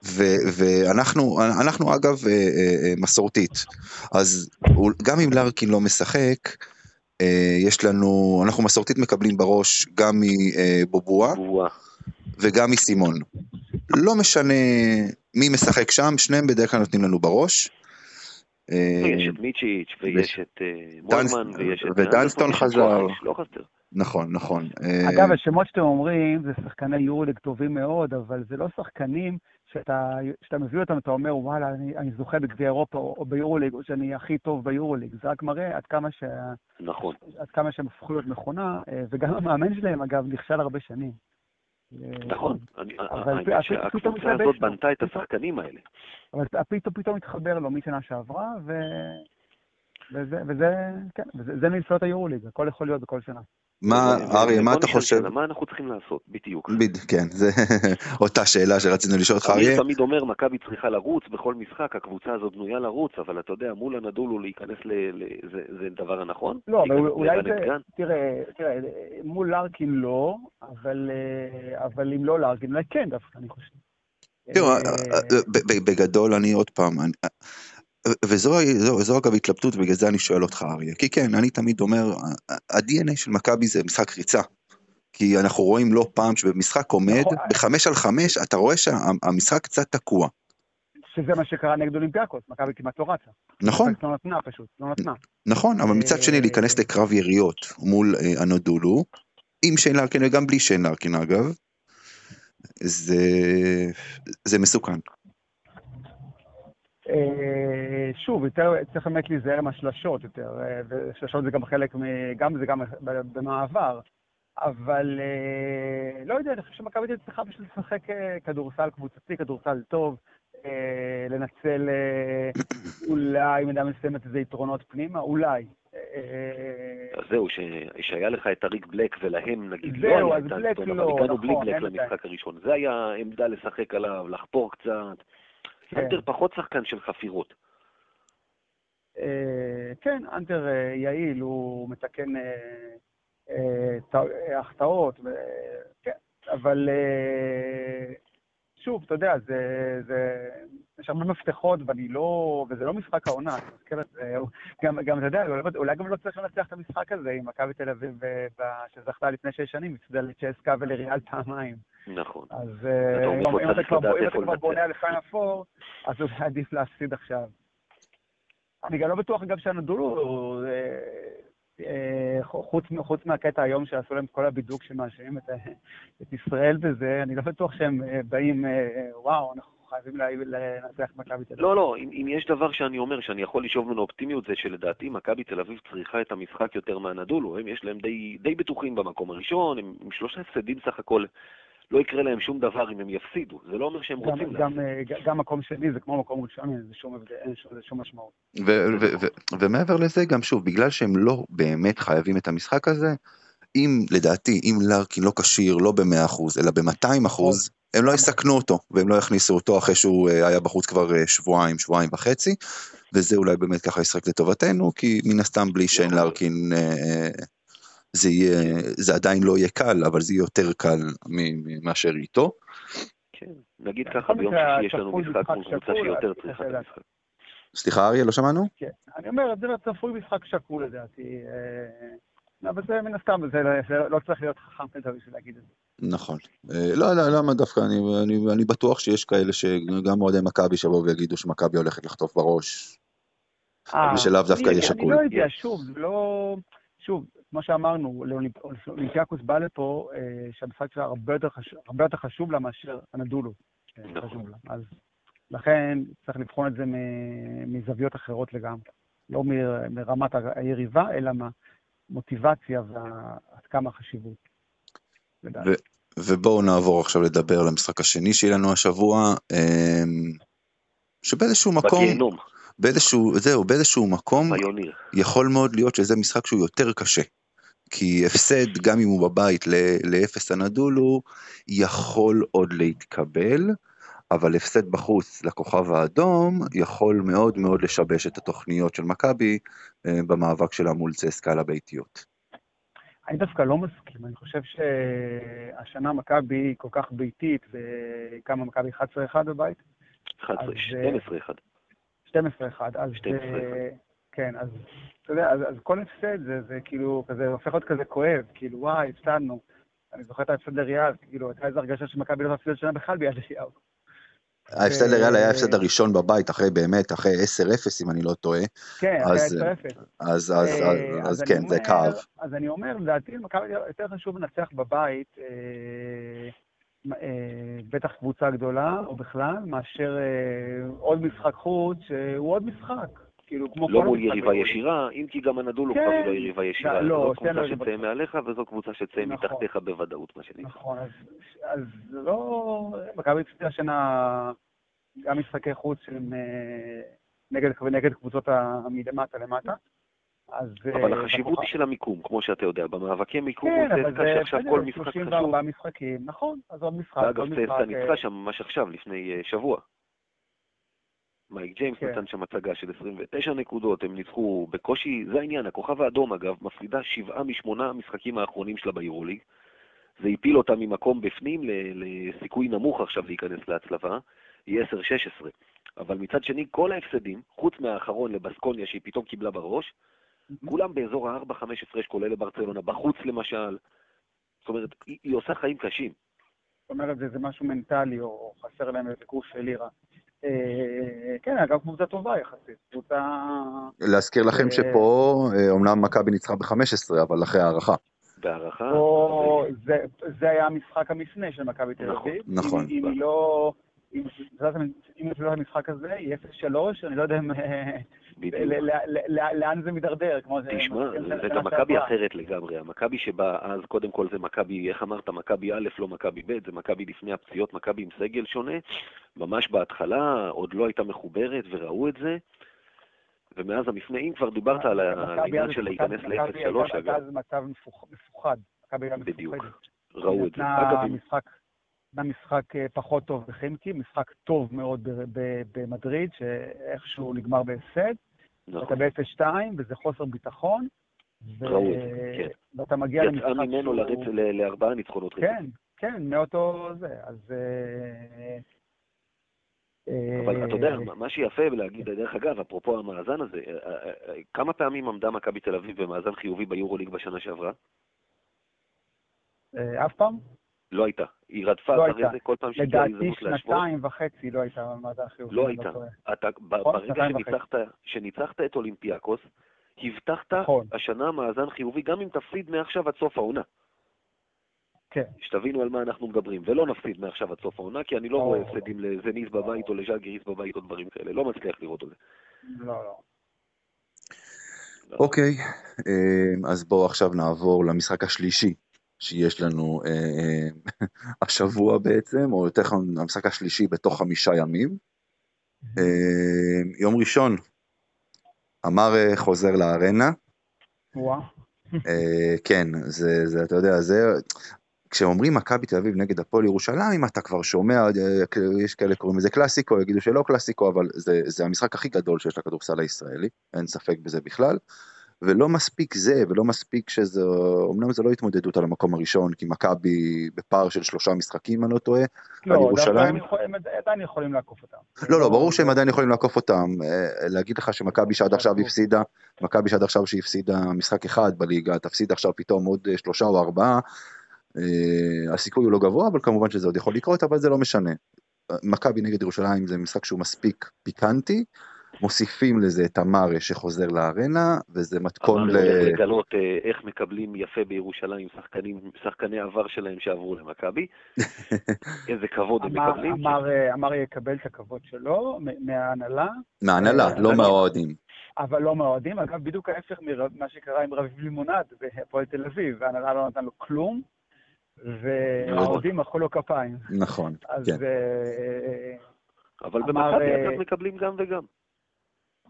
ו- ואנחנו אנחנו אגב אה, אה, אה, מסורתית, אז גם אם לארקין לא משחק, יש לנו, אנחנו מסורתית מקבלים בראש גם מבובואה וגם מסימון. לא משנה מי משחק שם, שניהם בדרך כלל נותנים לנו בראש. יש את מיצ'יץ' ויש את מולמן ויש את... ודנסטון חזר. לא נכון, נכון. אגב, השמות שאתם אומרים זה שחקני יורוליג טובים מאוד, אבל זה לא שחקנים שאתה, שאתה מביא אותם, אתה אומר, וואלה, אני, אני זוכה בגביע אירופה או, או ביורוליג, או שאני הכי טוב ביורוליג. זה רק מראה עד כמה, ש... נכון. עד כמה שהם הפכו להיות מכונה, אה, וגם המאמן שלהם, אגב, נכשל הרבה שנים. נכון, הקבוצה הזאת בנתה את השחקנים האלה. אבל פתאום פתאום התחבר לו משנה שעברה. וזה, כן, וזה, זה מנפלאות היורוליג, הכל יכול להיות בכל שנה. מה, אריה, מה אתה חושב? מה אנחנו צריכים לעשות, בדיוק. כן, זו אותה שאלה שרצינו לשאול אותך, אריה. אני תמיד אומר, מכבי צריכה לרוץ בכל משחק, הקבוצה הזאת בנויה לרוץ, אבל אתה יודע, מול הנדולו להיכנס ל... זה דבר הנכון? לא, אבל אולי זה... תראה, מול לארקין לא, אבל אם לא לארקין, אולי כן דווקא, אני חושב. תראו, אה, בגדול, אני עוד פעם, וזו זו, זו אגב התלבטות, בגלל זה אני שואל אותך אריה, כי כן, אני תמיד אומר, ה-DNA של מכבי זה משחק ריצה. כי אנחנו רואים לא פעם שבמשחק עומד, נכון. בחמש על חמש, אתה רואה שהמשחק קצת תקוע. שזה מה שקרה נגד אולימפיאקוס, מכבי כמעט לא רצה. נכון. לא נתנה פשוט, לא נתנה. נכון, אבל מצד שני להיכנס לקרב יריות מול אה, הנודולו, עם שיין לארקין וגם בלי שיין לארקין אגב, זה, זה מסוכן. אה, שוב, יותר צריך באמת להיזהר עם השלשות יותר, אה, ושלשות זה גם חלק, גם זה גם במעבר, אבל אה, לא יודע, אני חושב שמכבי תל צריכה פשוט לשחק כדורסל קבוצתי, כדורסל טוב, לנצל אולי מידה מסוימת איזה יתרונות פנימה, אולי. אז זהו, שהיה לך את אריק בלק ולהם נגיד לא היה צד טוב, אבל הגענו בלי בלק למשחק הראשון. זה היה עמדה לשחק עליו, לחפור קצת. אנטר כן. פחות שחקן של חפירות. אה, כן, אנטר אה, יעיל, הוא מתקן אה, החטאות, כן, אבל שוב, אתה יודע, זה, זה, יש הרבה מפתחות, ואני לא... וזה לא משחק העונה, אני מזכיר את זה. גם, גם, אתה יודע, אולי גם לא צריך לנצח את המשחק הזה עם מכבי תל אביב, שזכתה לפני שש שנים, הפסידה לצ'סקה ולריאל פעמיים. נכון. אז אם אתה כבר בונה על פיינל פור, אז אולי עדיף להפסיד עכשיו. אני גם לא בטוח, אגב, שהנדולו, חוץ, חוץ מהקטע היום שעשו להם כל הבידוק שמאשימים את, ישראל בזה, אני לא בטוח שהם באים, וואו, אנחנו חייבים לנצח את מכבי תל אביב. לא, לא, אם, אם יש דבר שאני אומר שאני יכול לשאוב ממנו אופטימיות, זה שלדעתי מכבי תל אביב צריכה את המשחק יותר מהנדולו. הם יש להם די, די בטוחים במקום הראשון, הם עם שלושה הפסדים סך הכל. לא יקרה להם שום דבר אם הם יפסידו, זה לא אומר שהם גם, רוצים גם, להפסיד. גם מקום שני זה כמו מקום ראשון, אין לזה שום, שום משמעות. ומעבר לזה, גם שוב, בגלל שהם לא באמת חייבים את המשחק הזה, אם, לדעתי, אם לארקין לא כשיר, לא ב-100%, אלא ב-200%, הם לא יסכנו אותו, והם לא יכניסו אותו אחרי שהוא היה בחוץ כבר שבועיים, שבועיים וחצי, וזה אולי באמת ככה ישחק לטובתנו, כי מן הסתם בלי שיין לארקין זה, יהיה, זה עדיין לא יהיה קל, אבל זה יהיה יותר קל מאשר איתו. כן, נגיד ככה, ביום שישי יש לנו משחק מול קבוצה שיותר צריכה את המשחק. סליחה, אריה, לא שמענו? כן, אני אומר, זה צפוי משחק שקול לדעתי. אבל זה מן הסתם, זה לא צריך להיות חכם כזה בשביל להגיד את זה. נכון. לא, לא, למה דווקא? אני, אני, אני בטוח שיש כאלה שגם אוהדי מכבי שיבואו ויגידו שמכבי הולכת לחטוף בראש. ושלאו דווקא יהיה שקול. אני לא יודע, שוב, לא... שוב, כמו שאמרנו, לאולימפיאקוס בא לפה, שהמשחק שלה הרבה יותר חשוב, הרבה יותר חשוב לה מאשר הנדולו. חשוב לה. אז לכן צריך לבחון את זה מזוויות אחרות לגמרי. לא מרמת היריבה, אלא מהמוטיבציה ועד כמה החשיבות. ובואו נעבור עכשיו לדבר על המשחק השני שיהיה לנו השבוע, שבאיזשהו מקום... בגיהנום. באיזשהו, זהו, באיזשהו מקום, יכול מאוד להיות שזה משחק שהוא יותר קשה. כי הפסד, גם אם הוא בבית לאפס הנדולו, יכול עוד להתקבל, אבל הפסד בחוץ לכוכב האדום, יכול מאוד מאוד לשבש את התוכניות של מכבי במאבק שלה מול צסקה על הביתיות. אני דווקא לא מסכים, אני חושב שהשנה מכבי כל כך ביתית, וכמה מכבי 11-1 בבית? 11, 12-1. 12-1, אז... 12-1. כן, אז אתה יודע, אז, אז כל הפסד זה, זה כאילו, כזה, הופך להיות כזה כואב, כאילו, וואי, הפסדנו. אני זוכר את ההפסד לריאל, כאילו, הייתה איזו הרגשה שמכבי לא תפסיד שנה בכלל ביד אליהו. ההפסד לריאל היה ההפסד הראשון בבית, אחרי באמת, אחרי 10-0, אם אני לא טועה. כן, אחרי 10-0. אז, אז כן, זה כאב. אז אני אומר, לדעתי, מכבי יותר חשוב לנצח בבית, בטח קבוצה גדולה, או בכלל, מאשר עוד משחק חוץ, שהוא עוד משחק. כאילו, כמו לא מול יריבה ישירה, אם כי גם הנדולו כבר לא יריבה ישירה. לא, זו קבוצה שתצא מעליך וזו קבוצה שתצא מתחתיך בוודאות, מה שנקרא. נכון, אז לא... מכבי הפסידה השנה גם משחקי חוץ נגד קבוצות מלמטה למטה. אבל החשיבות היא של המיקום, כמו שאתה יודע, במאבקי מיקום הוא צסקה שעכשיו כל משחק חשוב. 34 משחקים, נכון, אז עוד משחק. ואגב, צסקה ניצחה שם ממש עכשיו, לפני שבוע. מייק ג'יימס כן. נתן שם הצגה של 29 נקודות, הם ניצחו בקושי, זה העניין, הכוכב האדום אגב, מפסידה שבעה משמונה המשחקים האחרונים שלה ביורוליג. זה הפיל אותה ממקום בפנים לסיכוי נמוך עכשיו להיכנס להצלבה, היא 10-16. אבל מצד שני, כל ההפסדים, חוץ מהאחרון לבסקוניה שהיא פתאום קיבלה בראש. כולם באזור ה-4-5 הפרש, כולל לברצלונה, בחוץ למשל. זאת אומרת, היא, היא עושה חיים קשים. זאת אומרת, זה, זה משהו מנטלי, או חסר להם איזה גוף של לירה. אה, כן, אגב, קבוצה טובה יחסית, קבוצה... להזכיר לכם שפה, אומנם מכבי ניצחה ב-15, אבל אחרי הערכה. בהערכה? זה היה המשחק המפנה של מכבי תל אביב. נכון. אם היא לא... אם לא המשחק הזה, היא 0-3, אני לא יודע אם... לאן זה מידרדר? תשמע, זה גם מכבי אחרת לגמרי. המכבי שבא אז, קודם כל זה מכבי, איך אמרת, מכבי א', לא מכבי ב', זה מכבי לפני הפציעות, מכבי עם סגל שונה. ממש בהתחלה עוד לא הייתה מחוברת וראו את זה. ומאז המפנה, אם כבר דיברת על העניין של להיכנס ל-0-3, אגב. מכבי מצב מפוחד. בדיוק, ראו את זה. אגב, משחק פחות טוב בחימקי, משחק טוב מאוד במדריד, שאיכשהו נגמר בהפסד. נכון. אתה ב-0-2, וזה חוסר ביטחון. כן. ואתה מגיע למשחק שהוא... יצאה ממנו לארבעה ניצחונות כן, כן, מאותו זה. אז... אבל אתה יודע, מה שיפה להגיד, דרך אגב, אפרופו המאזן הזה, כמה פעמים עמדה מכבי תל אביב במאזן חיובי ביורוליג בשנה שעברה? אף פעם? לא הייתה. היא רדפה לא אחרי זה כל פעם שהגיעה הזדמנות להשוות. לדעתי שנתיים וחצי לא הייתה במאזן חיובי. לא הייתה. אתה, ברגע שניצחת, שניצחת את אולימפיאקוס, הבטחת נכון. השנה מאזן חיובי, גם אם תפסיד מעכשיו עד סוף העונה. כן. שתבינו על מה אנחנו מדברים, ולא נפסיד מעכשיו עד סוף העונה, כי אני לא. רואה הפסדים לזניס בבית או לז'אגיריס בבית או דברים כאלה, לא מצליח לראות את זה. לא, לא. אוקיי, אה, אז בואו עכשיו נעבור למשחק השלישי שיש לנו אה, אה, השבוע בעצם, או יותר נכון המשחק השלישי בתוך חמישה ימים. אה, יום ראשון, אמר חוזר לארנה, וואה. אה, כן, זה, זה, אתה יודע, זה, כשאומרים מכבי תל אביב נגד הפועל ירושלים, אתה כבר שומע, יש כאלה קוראים לזה קלאסיקו, יגידו שלא קלאסיקו, אבל זה, זה המשחק הכי גדול שיש לכדורסל הישראלי, אין ספק בזה בכלל. ולא מספיק זה, ולא מספיק שזה, אמנם זה לא התמודדות על המקום הראשון, כי מכבי בפער של שלושה משחקים, אני לא טועה, לא, על ירושלים. דווקא הם עדיין יכולים לעקוף אותם. לא, לא, ברור שהם עדיין יכולים לעקוף אותם. אה, להגיד לך שמכבי שעד עכשיו. הפסידה, מכבי שעד עכשיו שהפסידה משחק אחד בליגה, תפסיד עכשיו פתאום עוד אה, שלושה או ארבעה, אה, הסיכוי הוא לא גבוה, אבל כמובן שזה עוד יכול לקרות, אבל זה לא משנה. מכבי נגד ירושלים זה משחק שהוא מספיק פיקנטי, מוסיפים לזה את המארה שחוזר לארנה, וזה מתכון ל... אמר הולך לגלות אה, איך מקבלים יפה בירושלים שחקנים, שחקני עבר שלהם שעברו למכבי. איזה כבוד הם מקבלים. אמר, אמר יקבל את הכבוד שלו מההנהלה, מההנהלה, אה, לא מהאוהדים. אבל לא מהאוהדים. אגב, בדיוק ההפך ממה שקרה עם רביב לימונד בהפועל תל אביב, ההנהלה לא נתן לו כלום, והאוהדים מחאו לו כפיים. נכון, כן. אה, אבל במכבי אגב מקבלים גם וגם.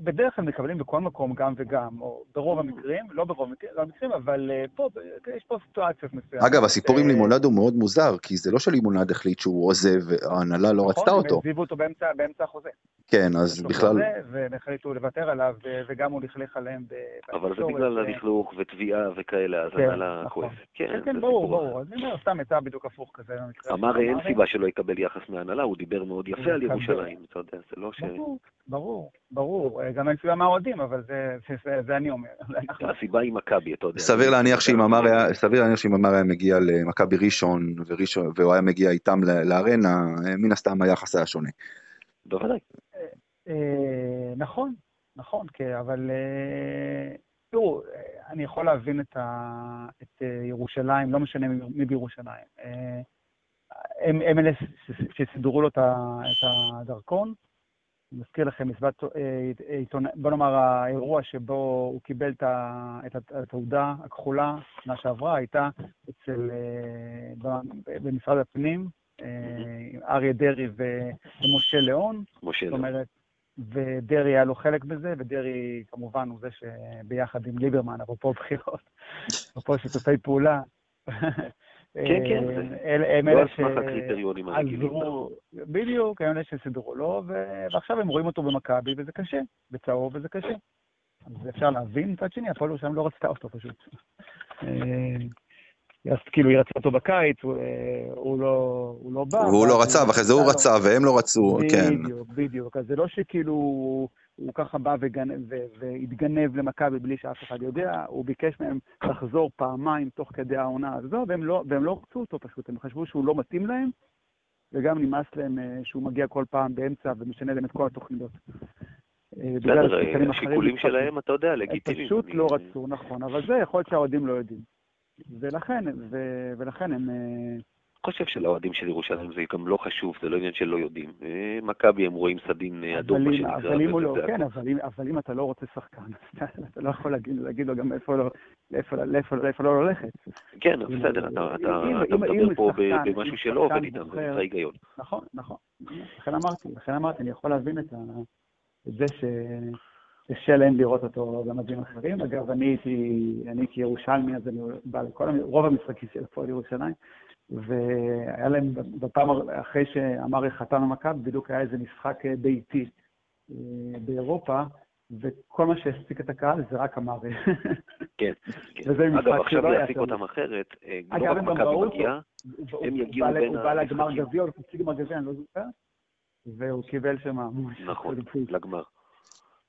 בדרך כלל מקבלים בכל מקום גם וגם, או ברוב המקרים, לא ברוב המקרים, לא אבל אה, פה, יש פה סיטואציות מסוימות. אגב, הסיפור עם אה, לימונד הוא מאוד מוזר, כי זה לא שלימונד החליט שהוא עוזב, ההנהלה לא רצתה נכון, הם אותו. העזיבו אותו באמצע החוזה. כן, אז בכלל, והם החליטו לוותר עליו, וגם הוא לכלך עליהם ב- אבל זה בגלל הלכלוך ותביעה וכאלה, אז כן, הנהלה נכון. כועסת. כן, כן, כן, ברור. ברור. אז אני אומר, סתם יצא בדיוק הפוך כזה. אמר אין. סיבה שלא יקבל יחס מההנהלה, הוא דיבר מאוד יפה על יקבל. ירושלים, אתה יודע, זה לא ש... ברור, ברור, ברור. גם אין סיבה מהאוהדים, אבל זה- זה- זה- זה אני אומר. הסיבה היא מכבי, אתה יודע. סביר להניח שאם אמר היה, סביר להניח שאם אמר היה מגיע למכבי ראשון, וראשון, והוא היה מגיע איתם לארנה, אה, מן הסתם היחס היה שונה. בוודאי. אה, נכון, נכון, כן, אבל אה, תראו, אה, אני יכול להבין את, ה, את אה, ירושלים, לא משנה מי מי בירושלים. אה, הם, הם אלה שסידרו לו את הדרכון. מזכיר לכם, מצוות אה, עיתונאי, בוא נאמר, האירוע שבו הוא קיבל את התעודה הכחולה, שנה שעברה, הייתה אצל, אה, במשרד הפנים, אה, אריה דרעי ומשה ליאון. משה, זאת לא. אומרת, ודרעי היה לו חלק בזה, ודרעי כמובן הוא זה שביחד עם ליברמן, אפרופו בחירות, אפרופו שיתופי פעולה. כן, כן, אה, הם לא אלה על סמך הקריטריונים הרגילים. שעזרו, בדיוק, הם אלה שסידרו לו, ועכשיו הם רואים אותו במכבי, וזה קשה, בצהוב וזה קשה. אז אפשר להבין מצד שני, הפועל ירושלים לא רצתה אותו פשוט. אה, אז כאילו היא רצתה אותו בקיץ, הוא, אה, הוא לא הוא לא בא. והוא לא רצה, ואחרי זה הוא לו. רצה, והם לא רצו, כן. בדיוק, בדיוק. אז זה לא שכאילו הוא, ככה בא וגנ... ו... והתגנב למכבי בלי שאף אחד יודע, הוא ביקש מהם לחזור פעמיים תוך כדי העונה הזו, והם לא, והם לא רצו אותו פשוט, הם חשבו שהוא לא מתאים להם, וגם נמאס להם אה, שהוא מגיע כל פעם באמצע ומשנה להם את כל התוכניות. אה, בגלל אחרים השיקולים. שלהם, אתה יודע, הם לגיטימיים. פשוט לא רצו, נכון, אבל זה יכול להיות שהאוהדים לא יודעים. ולכן, ו... ולכן הם... חושב שלאוהדים של ירושלים זה גם לא חשוב, זה לא עניין שלא יודעים. אה, מכבי הם רואים סדין אה, אדום, מה שנקרא. אבל אם הוא לא. כן, אבל אם- אבל אם אתה לא רוצה שחקן, אתה- לא יכול להגיד להגיד לו גם איפה לא- לאיפה לאיפה- לאיפה לא ללכת. כן, בסדר, אתה- אתה אם- אתה אם- מדבר פה שחקן- במשהו שלא עובד איתם, זה נקרא היגיון. נכון, נכון. לכן אמרתי, לכן אמרתי, אני יכול להבין את ה- את זה שקשה להם לראות אותו במדים אחרים. אגב, אני הייתי, אני כירושלמי, אז אני בא לכל, רוב המשחקים של הפועל ירושלים, והיה להם בפעם, אחרי שאמרי חתם במכבי, בדיוק היה איזה משחק אה, ביתי אה, באירופה, וכל מה שהעסיק את הקהל זה רק אמרי. כן, כן. וזה משחק אגב, עכשיו שלא להעסיק. אותם אחרת, אה, לא אגב, רק מכבי. מגיעה, הם יגיעו בין הוא בא לגמר המשחקים. גביע, הוא הציג גמר גביע, אני לא זוכר. והוא קיבל שם נכון, לגמר.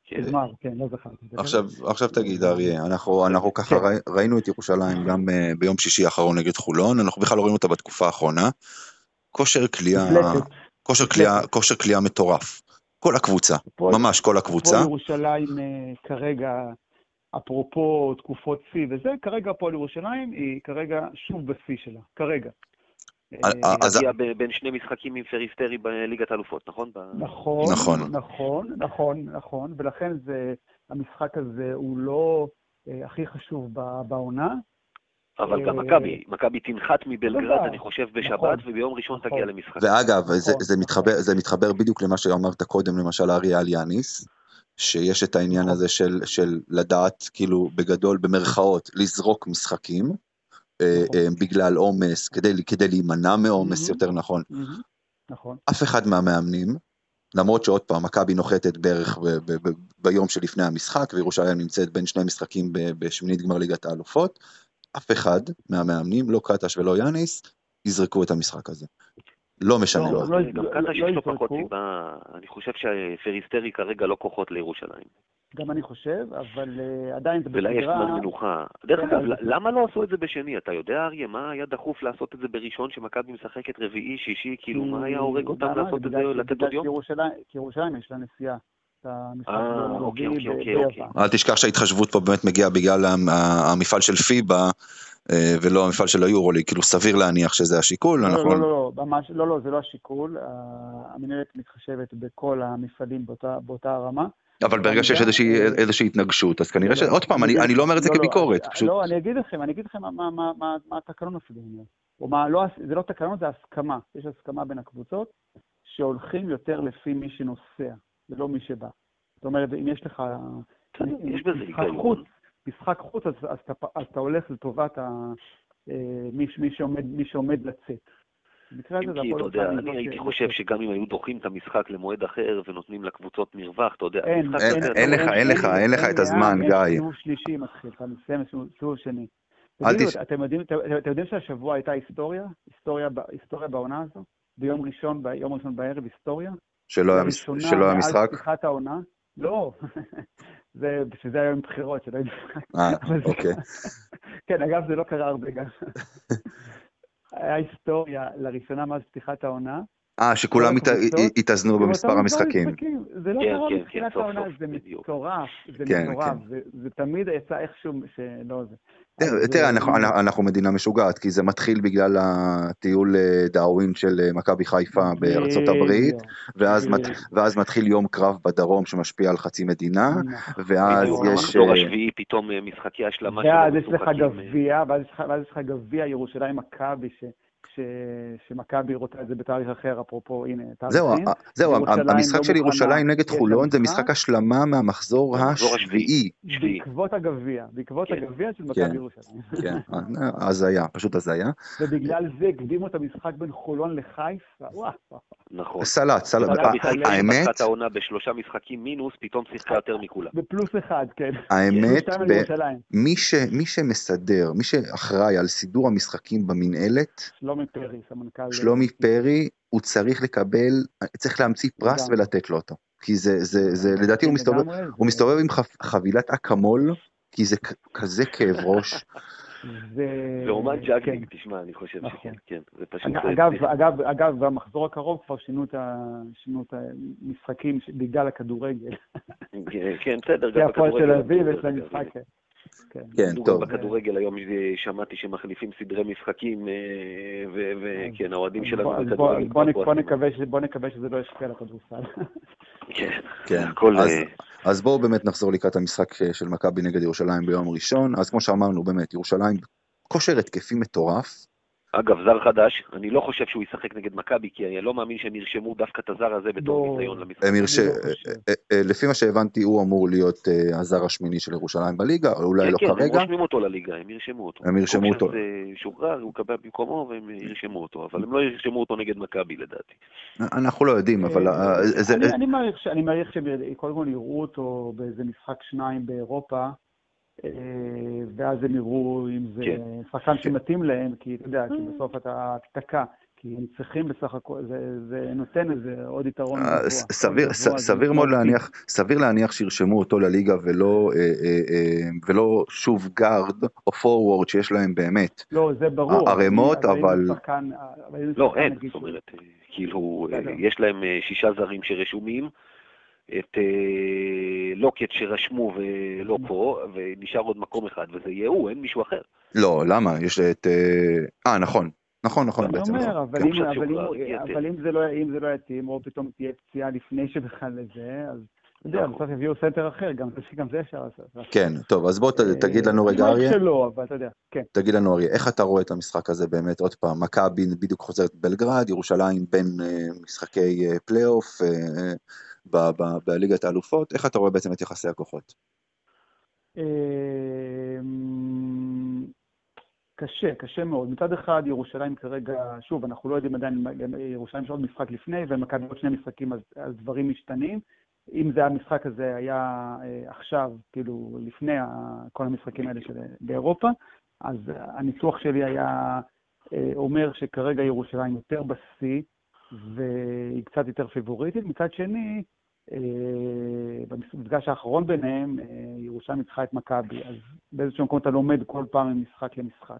כן. כן, לא זכרתי. עכשיו, עכשיו תגיד, אריה, אנחנו, אנחנו ככה כן. ראינו את ירושלים גם אה, ביום שישי האחרון נגד חולון, אנחנו בכלל לא רואים אותה בתקופה האחרונה. כושר קליעה, כושר קליעה, כושר קליעה מטורף. כל הקבוצה, ממש כל הקבוצה. פה ירושלים אה, כרגע, אפרופו תקופות שיא וזה, כרגע הפועל ירושלים היא כרגע שוב בשיא שלה, כרגע. אה, אה, אז... הגיע בין שני משחקים עם פריסטרי בליגת האלופות, נכון? נכון, נכון, נכון, נכון, נכון, ולכן זה, המשחק הזה הוא לא אה, הכי חשוב בעונה. אבל גם מכבי, מכבי תנחת מבלגרד, אני חושב, בשבת, נכון, וביום ראשון תגיע נכון. למשחק. ואגב, זה מתחבר בדיוק למה שאמרת קודם, למשל אריה אליאניס, שיש את העניין הזה של לדעת, כאילו, בגדול, במרכאות, לזרוק משחקים. אה, נכון. אה, בגלל עומס, כדי, כדי להימנע מעומס, יותר נכון. נכון. אף אחד מהמאמנים, למרות שעוד פעם, מכבי נוחתת בערך ב- ב- ב- ביום שלפני המשחק, וירושלים נמצאת בין שני משחקים בשמינית גמר ליגת האלופות, אף אחד מהמאמנים, לא קטש ולא יאניס, יזרקו את המשחק הזה. לא משנה לא, לו. גם קטש יש לו פחות סיבה, אני חושב שפריסטרי כרגע לא כוחות לירושלים. גם אני חושב, אבל uh, עדיין זה בסדרה... ולה יש זמן מנוחה. דרך כן, אגב, למה לא עשו את זה בשני? אתה יודע, אריה, מה היה דחוף לעשות את זה בראשון, שמכבי משחקת רביעי, שישי, כאילו, מה היה הורג אותם לעשות את זה, לתת עוד יום? כי ירושלים יש לה נסיעה. אה, אוקיי, אוקיי, אוקיי. אל תשכח שההתחשבות פה באמת מגיעה בגלל המפעל של פיבה, אה, ולא המפעל של היורוליג, כאילו סביר להניח שזה השיקול. לא, לא, לא, ממש, לא, לא, זה לא השיקול. המנהלת מתחשבת בכל המפעלים באותה הרמה. אבל ברגע שיש איזושהי התנגשות, אז כנראה ש... עוד פעם, אני לא אומר את זה כביקורת, פשוט... לא, אני אגיד לכם, אני אגיד לכם מה התקנון אפילו אומר. או מה, לא, זה לא תקנון, זה הסכמה. יש הסכמה בין הקבוצות, שהולכים יותר לפי מי שנוסע, ולא מי שבא. זאת אומרת, אם יש לך... יש בזה היגיון. משחק חוץ, אז אתה הולך לטובת אה, מי שעומד לצאת. במקרה הזה זה הפועל ירושלים. אני הייתי חושב שגם אם היו דוחים את המשחק למועד אחר ונותנים לקבוצות מרווח, אתה יודע, אין לך, אין לך, אין לך את הזמן, גיא. סיבוב שלישי מתחיל, אתה מסיים סיבוב שני. אתם יודעים שהשבוע הייתה היסטוריה? היסטוריה בעונה הזו? ביום ראשון, ביום ראשון בערב היסטוריה? שלא היה משחק? מאז פתיחת העונה? לא. זה, בשביל זה היום בחירות, שלא משחק. אה, אוקיי. כן, אגב, זה לא קרה הרבה גם. היה היסטוריה לראשונה מאז פתיחת העונה. אה, שכולם התאזנו במספר המשחקים. זה לא קרה בתחילת העונה, זה מטורף, זה מטורף, זה תמיד יצא איכשהו שלא זה. תראה, אנחנו מדינה משוגעת, כי זה מתחיל בגלל הטיול אה, דאווין של אה, מכבי חיפה בארצות הברית, ואז מתחיל יום קרב בדרום שמשפיע על חצי מדינה. ואז יש... המחזור אה, השביעי פתאום משחקי השלמה של ואז יש לך גביע, ואז יש לך גביע ירושלים מכבי, שמכבי רוצה את זה בתאריך אחר, אפרופו, הנה, תאריכים. זהו, המשחק לא של ירושלים נגד חולון זה משחק השלמה מהמחזור השביעי. בעקבות הגביע, בעקבות כן. הגביע של מכבי כן, ירושלים. כן, הזיה, פשוט הזיה. ובגלל זה הקדימו את המשחק בין חולון לחיפה, וואו. נכון. סלט, סלט. האמת... פתחה העונה בשלושה משחקים מינוס, פתאום שיחקה יותר מכולם. בפלוס אחד, כן. האמת, מי שמסדר, מי שאחראי על סידור המשחקים במנהלת, שלומי פרי, סמנכ"ל... שלומי פרי, הוא צריך לקבל, צריך להמציא פרס ולתת לו אותו. כי זה, זה, זה, לדעתי הוא מסתובב, הוא מסתובב עם חבילת אקמול, כי זה כזה כאב ראש. זה אומן juggling, כן. תשמע, אני חושב נכון. שכן, כן, זה פשוט... אגב, במחזור הקרוב כבר שינו את המשחקים בגלל הכדורגל. כן, בסדר, גם הכדורגל. זה הפועל תל אביב, יש להם משחק... כן, כן טוב. בכדורגל היום שמעתי שמחליפים סדרי משחקים, אה, וכן, האוהדים שלנו בכדורגל... בוא נקווה שזה לא ישפיע על הכדורסל. כן, כן. אז בואו באמת נחזור לקראת המשחק אה, של מכבי נגד ירושלים ביום ראשון. אז כמו שאמרנו, באמת, ירושלים כושר התקפי מטורף, אגב, זר חדש, אני לא חושב שהוא ישחק נגד מכבי, כי אני לא מאמין שהם ירשמו דווקא את הזר הזה בתור. ניסיון למשחק. ירש... לא אה, אה, לפי מה שהבנתי, הוא אמור להיות אה, הזר השמיני של ירושלים בליגה, אולי כן, לא כרגע. כן, כן, הם רושמים אותו לליגה, הם ירשמו אותו. הם ירשמו אותו. זה שוחרר, הוא קבע במקומו והם ירשמו אותו, אבל הם לא ירשמו אותו נגד מכבי לדעתי. אנחנו לא יודעים, אבל... אני מעריך שהם קודם כל יראו אותו באיזה משחק שניים באירופה. אה, ואז הם יראו אם זה כן. שחקן שמתאים להם, כי אתה יודע, כי בסוף אתה תתקע. כי הם צריכים בסך הכל, זה, זה נותן איזה עוד יתרון אה. סביר, גבוה, מאוד. להניח, סביר להניח שירשמו אותו לליגה ולא, אה, אה, אה, ולא שוב גארד או פורוורד שיש להם באמת. לא, זה ברור. ערימות, אבל לא, אין, זאת אומרת, כאילו. יש להם שישה זרים שרשומים, את אה, לוקט שרשמו ולא פה, ונשאר עוד מקום אחד, וזה יהיה הוא, אין מישהו אחר. לא, למה? יש את... אה, אה, נכון. נכון, נכון אני בעצם. אומר, נכון. אבל כן. אם- אבל אם. אבל אם זה לא- אם זה לא יתאים, או פתאום תהיה פציעה לפני שבכלל לזה, אז אתה יודע, נכון. בסוף יביאו סנטר אחר, גם גם זה אפשר לעשות. כן, טוב, אז בוא אה, תגיד לנו רגע, אני אריה. שלא, אבל אתה יודע, כן. תגיד לנו אריה, איך אתה רואה את המשחק הזה באמת, עוד פעם, מכבי בדיוק חוזרת בלגרד, ירושלים בין אה, משחקי פלייאוף בליגת האלופות, איך אתה רואה בעצם את יחסי הכוחות? אמ, קשה, קשה מאוד. מצד אחד, ירושלים כרגע, שוב, אנחנו לא יודעים עדיין, ירושלים יש עוד משחק לפני, ומכבי עוד שני משחקים, אז, אז דברים משתנים. אם זה המשחק הזה היה אה, עכשיו, כאילו, לפני כל המשחקים האלה של, באירופה, אז הניסוח שלי היה אה, אומר שכרגע ירושלים יותר בשיא, והיא קצת יותר פיבוריטית. מצד שני, במפגש האחרון ביניהם, אה, ירושלים ניצחה את מכבי, אז באיזשהו מקום אתה לומד כל פעם ממשחק למשחק.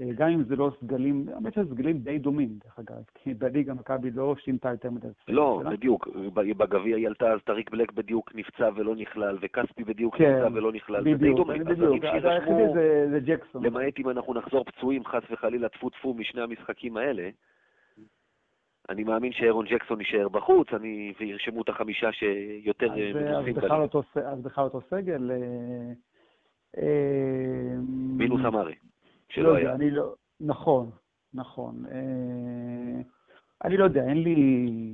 אה, גם אם זה לא סגלים, האמת שזה סגלים די דומים, דרך אגב, כי בליגה מכבי לא שינתה יותר מדי. לא. בדיוק, בגביע היא עלתה, אז טאריק בלק בדיוק נפצע ולא נכלל, וכספי בדיוק כן, נפצע ולא נכלל, זה די בדיוק, דומה. בדיוק. אז היחידי זה- זה ג'קסון. למעט אם אנחנו נחזור פצועים, חס וחלילה, טפו טפו משני המשחקים האלה. אני מאמין שאירון ג'קסון יישאר בחוץ, אני, וירשמו את החמישה שיותר אה, אה, אז בכלל. אותו ס- אז בכלל אותו סגל. אה, מינוס אמרי, לא שלא יודע, היה. אני לא... נכון, נכון. אני לא יודע, אין לי...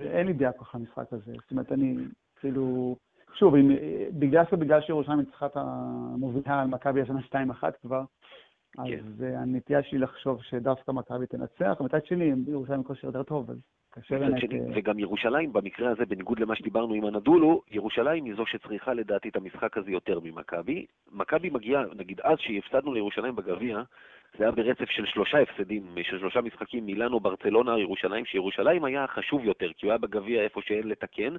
אין לי דעה כל כך למשחק הזה. זאת אומרת, אני כאילו... שוב, אם, בגלל שבגלל שירושלים ניצחה את המובילה על מכבי השנה 2-1 כבר, אז כן. אה, הנטייה שלי לחשוב שדווקא מכבי תנצח, ומצד שני, אם ירושלים בכושר יותר טוב, אז קשה מצד באמת... אה, וגם ירושלים, במקרה הזה, בניגוד למה שדיברנו עם הנדולו, ירושלים היא זו שצריכה לדעתי את המשחק הזה יותר ממכבי. מכבי מגיעה, נגיד אז שהפסדנו לירושלים בגביע, זה היה ברצף של שלושה הפסדים, של שלושה משחקים, מילאנו, ברצלונה, ירושלים, שירושלים היה חשוב יותר, כי הוא היה בגביע איפה שאין לתקן.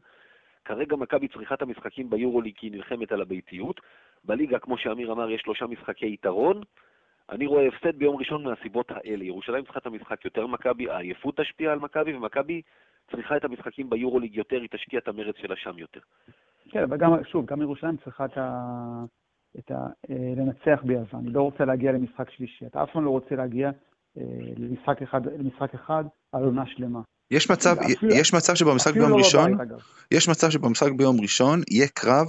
כרגע מכבי צריכה את המשחקים ביורוליג כי היא נלחמת על הביתיות. בליגה, כמו שאמיר אמר, יש שלושה משחקי יתרון. אני רואה הפסד ביום ראשון מהסיבות האלה. ירושלים צריכה את המשחק יותר מכבי, העייפות תשפיע על מכבי, ומכבי צריכה את המשחקים ביורוליג יותר, היא תשקיע את המרץ שלה שם יותר. כן, אבל גם, שוב, גם ירושלים צריכה את ה... את ה... אה, לנצח ביוון. היא לא רוצה להגיע למשחק שלישי. אתה אף פעם לא רוצה להגיע אה, למשחק אחד, למשחק אחד על עונה שלמה. יש מצב, אפילו- יש מצב שבמשחק ביום לא ראשון, בבית. יש מצב שבמשחק ביום ראשון יהיה קרב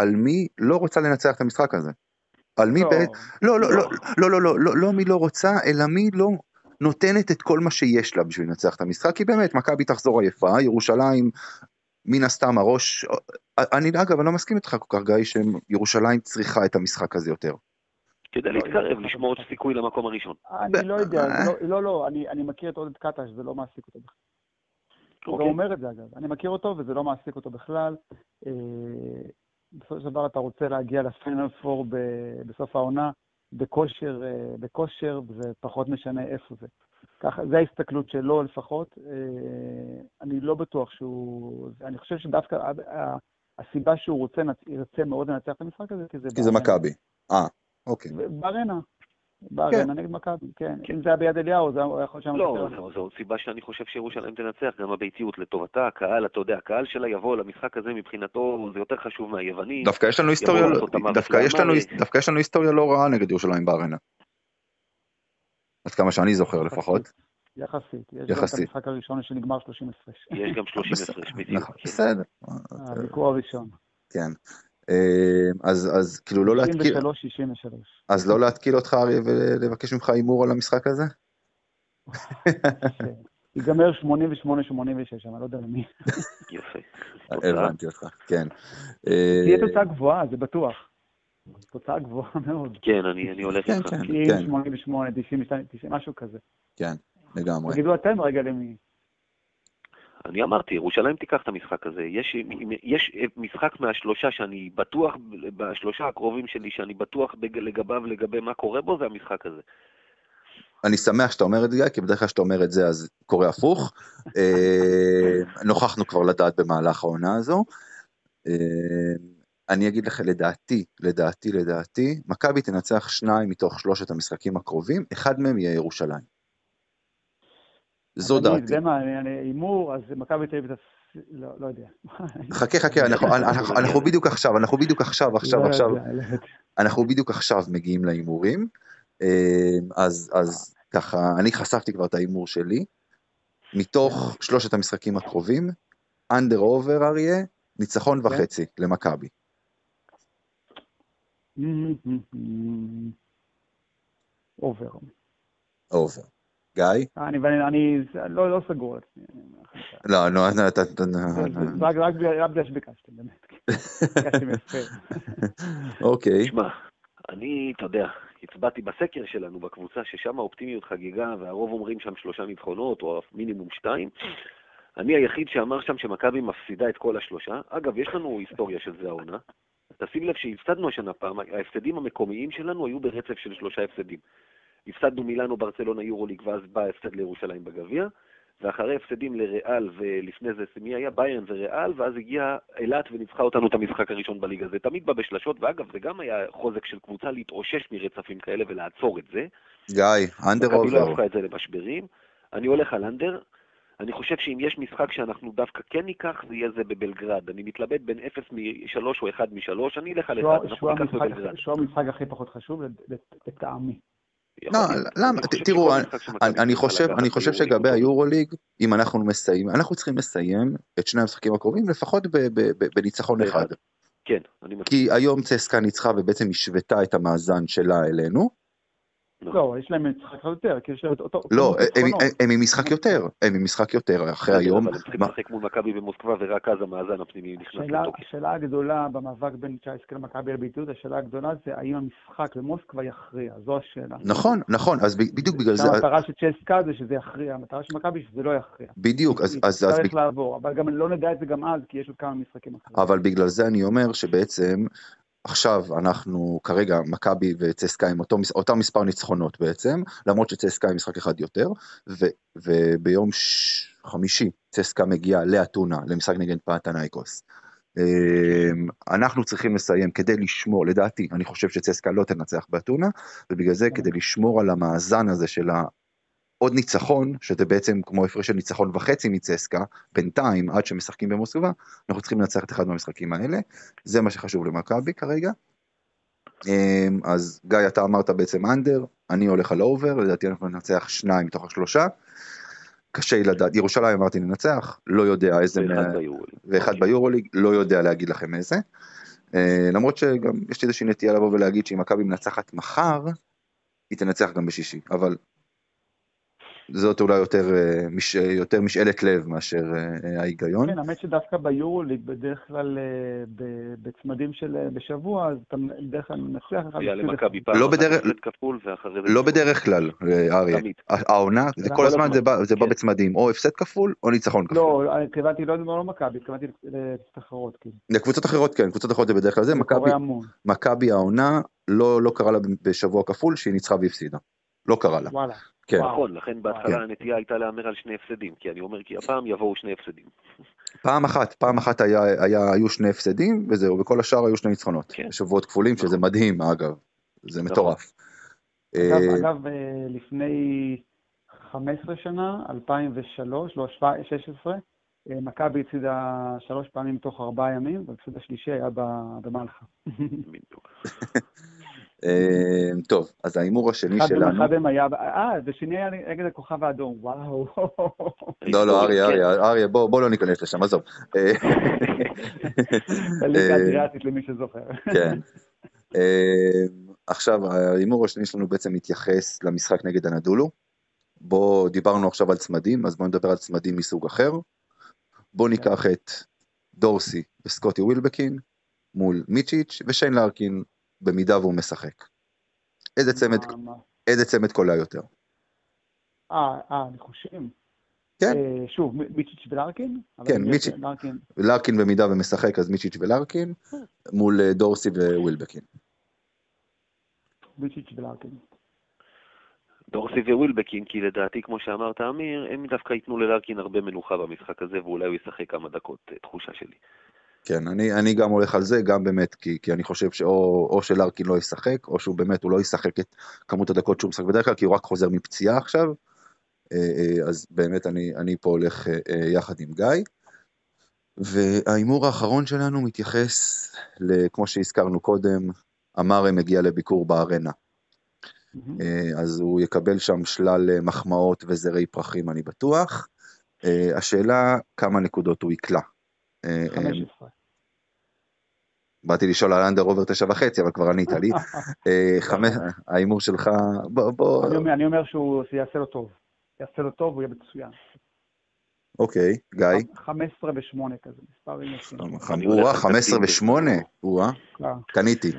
על מי לא רוצה לנצח את המשחק הזה. על מי לא, בעת... לא, לא, לא, לא, לא, לא, לא, לא מי לא רוצה, אלא מי לא נותנת את כל מה שיש לה בשביל לנצח את המשחק, כי באמת, מכבי תחזור עייפה, ירושלים, מן הסתם הראש, אני אגב, אני לא מסכים איתך כל כך, גיא, שירושלים צריכה את המשחק הזה יותר. כדי להתקרב, לשמור את הסיכוי למקום הראשון. אני לא יודע, אה. זה לא, לא, לא, אני, מכיר את עודד קטש, זה לא מעסיק אותו בכלל. הוא גם אוקיי? אומר את זה אגב, אני מכיר אותו וזה לא מעסיק אותו בכלל. בסופו של דבר אתה רוצה להגיע לפיינל פור בסוף העונה בכושר, אה, בכושר, וזה פחות משנה איפה זה. ככה, זו ההסתכלות שלו לפחות. אה, אני לא בטוח שהוא... אני חושב שדווקא הסיבה שהוא רוצה, ירצה מאוד לנצח את המשחק הזה, כי זה... כי זה. מכבי. אה, אוקיי. בארנה. בארנה נגד מכבי, כן. אם זה היה ביד אליהו, זה היה יכול להיות שם... לא, יותר. זו- סיבה שאני חושב שירושלים תנצח, גם הביתיות לטובתה, הקהל, אתה יודע, הקהל שלה יבוא למשחק הזה מבחינתו, זה יותר חשוב מהיוונים. דווקא יש לנו היסטוריה, דווקא יש לנו, לא רעה נגד ירושלים בארנה. עד כמה שאני זוכר לפחות. יחסית. יש גם את. המשחק הראשון שנגמר 30 הפרש. יש גם 30 הפרש, בדיוק. נכון, כן. בסדר. הביקור הראשון. כן. אה, אז, אז כאילו לא להתקיל, 63, 63. אז לא להתקיל אותך אריה ולבקש ממך הימור על המשחק הזה? כן. ייגמר 88-86, אני לא יודע למי. יפה. הבנתי אותך, כן. אה, תהיה תוצאה גבוהה, זה בטוח. תוצאה גבוהה מאוד. כן, אני אני הולך כן, איתך. כן. כי 88, 92, 90, משהו כזה. כן, לגמרי. תגידו אתם רגע למי. אני אמרתי, ירושלים תיקח את המשחק הזה. יש, יש משחק מהשלושה שאני בטוח, בשלושה הקרובים שלי, שאני בטוח לגביו, לגבי מה קורה בו, זה המשחק הזה. אני שמח שאתה אומר את זה, כי בדרך כלל כשאתה אומר את זה אז קורה הפוך. אה, נוכחנו כבר לדעת במהלך העונה הזו. אה, אני אגיד לך, לדעתי, לדעתי, לדעתי, מכבי תנצח שניים מתוך שלושת המשחקים הקרובים, אחד מהם יהיה ירושלים. זו דעתי. זה מה, הימור, אז מכבי תל אביב, לא, לא יודע. חכה, חכה, אנחנו בדיוק עכשיו, אנחנו בדיוק עכשיו, עכשיו, לא עכשיו, אנחנו בדיוק עכשיו מגיעים להימורים. אז, אז ככה, אני חשפתי כבר את ההימור שלי. מתוך שלושת המשחקים הקרובים, under over אריה, ניצחון כן. וחצי למכבי. over. over. גיא? אני, אני לא, לא סגור על עצמי. לא, נו, אתה... רק בגלל שביקשתם, באמת. ביקשתם יפה. אוקיי. שמע, אני, אתה יודע, הצבעתי בסקר שלנו בקבוצה, ששם האופטימיות חגיגה, והרוב אומרים שם שלושה ניצחונות, או מינימום שתיים. אני היחיד שאמר שם שמכבי מפסידה את כל השלושה. אגב, יש לנו היסטוריה של זה העונה. תשים לב שהפסדנו השנה פעם, ההפסדים המקומיים שלנו היו ברצף של שלושה הפסדים. הפסדנו מילאנו, ברצלונה, יורוליג, ואז בא ההפסד לירושלים בגביע, ואחרי הפסדים לריאל, ולפני זה, מי היה? ביירן וריאל, ואז הגיעה אילת וניצחה אותנו את המשחק הראשון בליגה. זה תמיד בא בשלשות, ואגב, זה גם היה חוזק של קבוצה להתאושש מרצפים כאלה ולעצור את זה. גיא, אנדר עובר. מכבי לא הפכה את זה למשברים. אני הולך על אנדר. אני חושב שאם יש משחק שאנחנו דווקא כן ניקח, זה יהיה זה בבלגרד. אני מתלבט בין 0 מ-3 או 1 מ-3, אני אלך על 1, אנחנו ניקח בבלגרד. שהוא המשחק הכי פחות חשוב לטעמי. לא, למה, תראו, אני חושב, אני חושב שגבי היורוליג, אם אנחנו מסיימים, אנחנו צריכים לסיים את שני המשחקים הקרובים לפחות בניצחון אחד. כן, אני מסכים. כי היום צסקה ניצחה ובעצם השוותה את המאזן שלה אלינו, לא. לא, יש להם משחק יותר, כי יש להם אותו... לא, הם עם משחק יותר, הם עם משחק יותר, אחרי היום... אבל הם צריכים לשחק מול מכבי במוסקבה, ורק אז המאזן הפנימי נכנס לתוקף. השאלה הגדולה במאבק בין צ'ייסקה למכבי על ביטוי, השאלה הגדולה זה האם המשחק במוסקבה יכריע, זו השאלה. נכון, נכון, אז בדיוק בגלל זה... המטרה של צ'ייסקה זה שזה יכריע, המטרה של מכבי שזה לא יכריע. בדיוק, אז... צריך לעבור, אבל גם לא נדע את זה גם אז, כי יש עוד כמה משחקים אחרים. אבל בגלל זה אני אומר שבעצם עכשיו אנחנו כרגע מכבי וצסקה עם אותו, אותם מספר ניצחונות בעצם, למרות שצסקה עם משחק אחד יותר, ו, וביום ש... חמישי צסקה מגיעה לאתונה למשחק נגד פנאתינייקוס. אמ, אנחנו צריכים לסיים כדי לשמור, לדעתי, אני חושב שצסקה לא תנצח באתונה, ובגלל זה כדי לשמור על המאזן הזה של עוד ניצחון, שזה בעצם כמו הפרש של ניצחון וחצי מצסקה, בינתיים, עד שמשחקים במוסקבה, אנחנו צריכים לנצח את אחד מהמשחקים האלה, זה מה שחשוב למכבי כרגע. אמ, אז גיא, אתה אמרת בעצם אנדר, אני הולך על אובר, לדעתי אנחנו ננצח שניים מתוך השלושה. קשה לי לדעת, ירושלים אמרתי ננצח, לא יודע איזה... ואחד ביורוליג. ואחד ביורוליג, לא יודע להגיד לכם איזה. אה, למרות שגם יש לי איזושהי נטייה לבוא ולהגיד שאם מכבי מנצחת מחר, היא תנצח גם בשישי, אבל זאת אולי יותר, אה, מש, יותר משאלת לב מאשר אה, ההיגיון. כן, האמת שדווקא ביורוליג בדרך כלל אה, בצמדים של בשבוע, אז אתה בדרך כלל מנצח אחד. יאללה מכבי פעם לא בדרך, כפול ואחרי זה... לא בדרך כלל, אריה. העונה, זה כל הזמן זה בא, זה בא כן. בצמדים, או הפסד כפול או ניצחון כפול. לא, התכוונתי לא לא מכבי, התכוונתי לקבוצות אחרות. כאילו. לקבוצות אחרות כן, קבוצות אחרות זה בדרך כלל זה. מכבי העונה לא, לא קרה לה בשבוע כפול שהיא ניצחה והפסידה. לא קרה לה. וואלה. כן. נכון, לכן בהתחלה הנטייה הייתה להמר על שני הפסדים, כי אני אומר כי הפעם יבואו שני הפסדים. פעם אחת, פעם אחת היה, היה, היו שני הפסדים וזהו, וכל השאר היו שני ניצחונות. כן. שבועות כפולים, נכון. שזה מדהים אגב, זה נכון. מטורף. אגב, אה, אגב, אה, לפני 15 שנה, 2003, לא 16, אה, מכבי הפסידה שלוש פעמים תוך ארבעה ימים, והפסיד השלישי היה במלחה. אמ, טוב, אז ההימור השני שלנו... אחד מהם היה, אה, ושני היה נגד הכוכב האדום, וואו. לא, לא, אריה, אריה, אריה, בוא לא ניכנס לשם, עזוב. ליגה אדריאטית למי שזוכר. כן. אמ, עכשיו, ההימור השני שלנו בעצם מתייחס למשחק נגד הנדולו. בוא, דיברנו עכשיו על צמדים, אז בואו נדבר על צמדים מסוג אחר. בואו ניקח את דורסי וסקוטי ווילבקין מול מיצ'יץ' ושיין לארקין במידה והוא משחק. איזה צמד, איזה צמד קולה יותר? אה, אה, ניחושים. כן. אה, שוב, מיצ'יץ' ולארקין? כן, מיצ'יץ', לארקין במידה ומשחק אז מיצ'יץ' ולארקין, מול אה, דורסי ווילבקין. מיצ'יץ' ולארקין. דורסי ווילבקין, כי לדעתי, כמו שאמרת, אמיר, הם דווקא ייתנו ללארקין הרבה מנוחה במשחק הזה, ואולי הוא ישחק כמה דקות, תחושה שלי. כן, אני, אני גם הולך על זה, גם באמת, כי, כי אני חושב שאו או שלארקין לא ישחק, או שהוא באמת, הוא לא ישחק את כמות הדקות שהוא משחק בדרך כלל, כי הוא רק חוזר מפציעה עכשיו, אה, אה, אז באמת אני, אני פה הולך יחד עם גיא. וההימור האחרון שלנו מתייחס, כמו שהזכרנו קודם, אמר מגיע לביקור בארנה. Mm-hmm. אז הוא יקבל שם שלל מחמאות וזרי פרחים, אני בטוח. השאלה, כמה נקודות הוא יקלע. 15. באתי לשאול על אנדר עובר תשע וחצי, אבל כבר ענית לי. ההימור שלך, בוא, בוא... אני אומר שהוא יעשה לו טוב. יעשה לו טוב, הוא יהיה מצוין. אוקיי, גיא? 15 ו-8 כזה, מספר חמורה, 15 ו-8? או-אה, קניתי.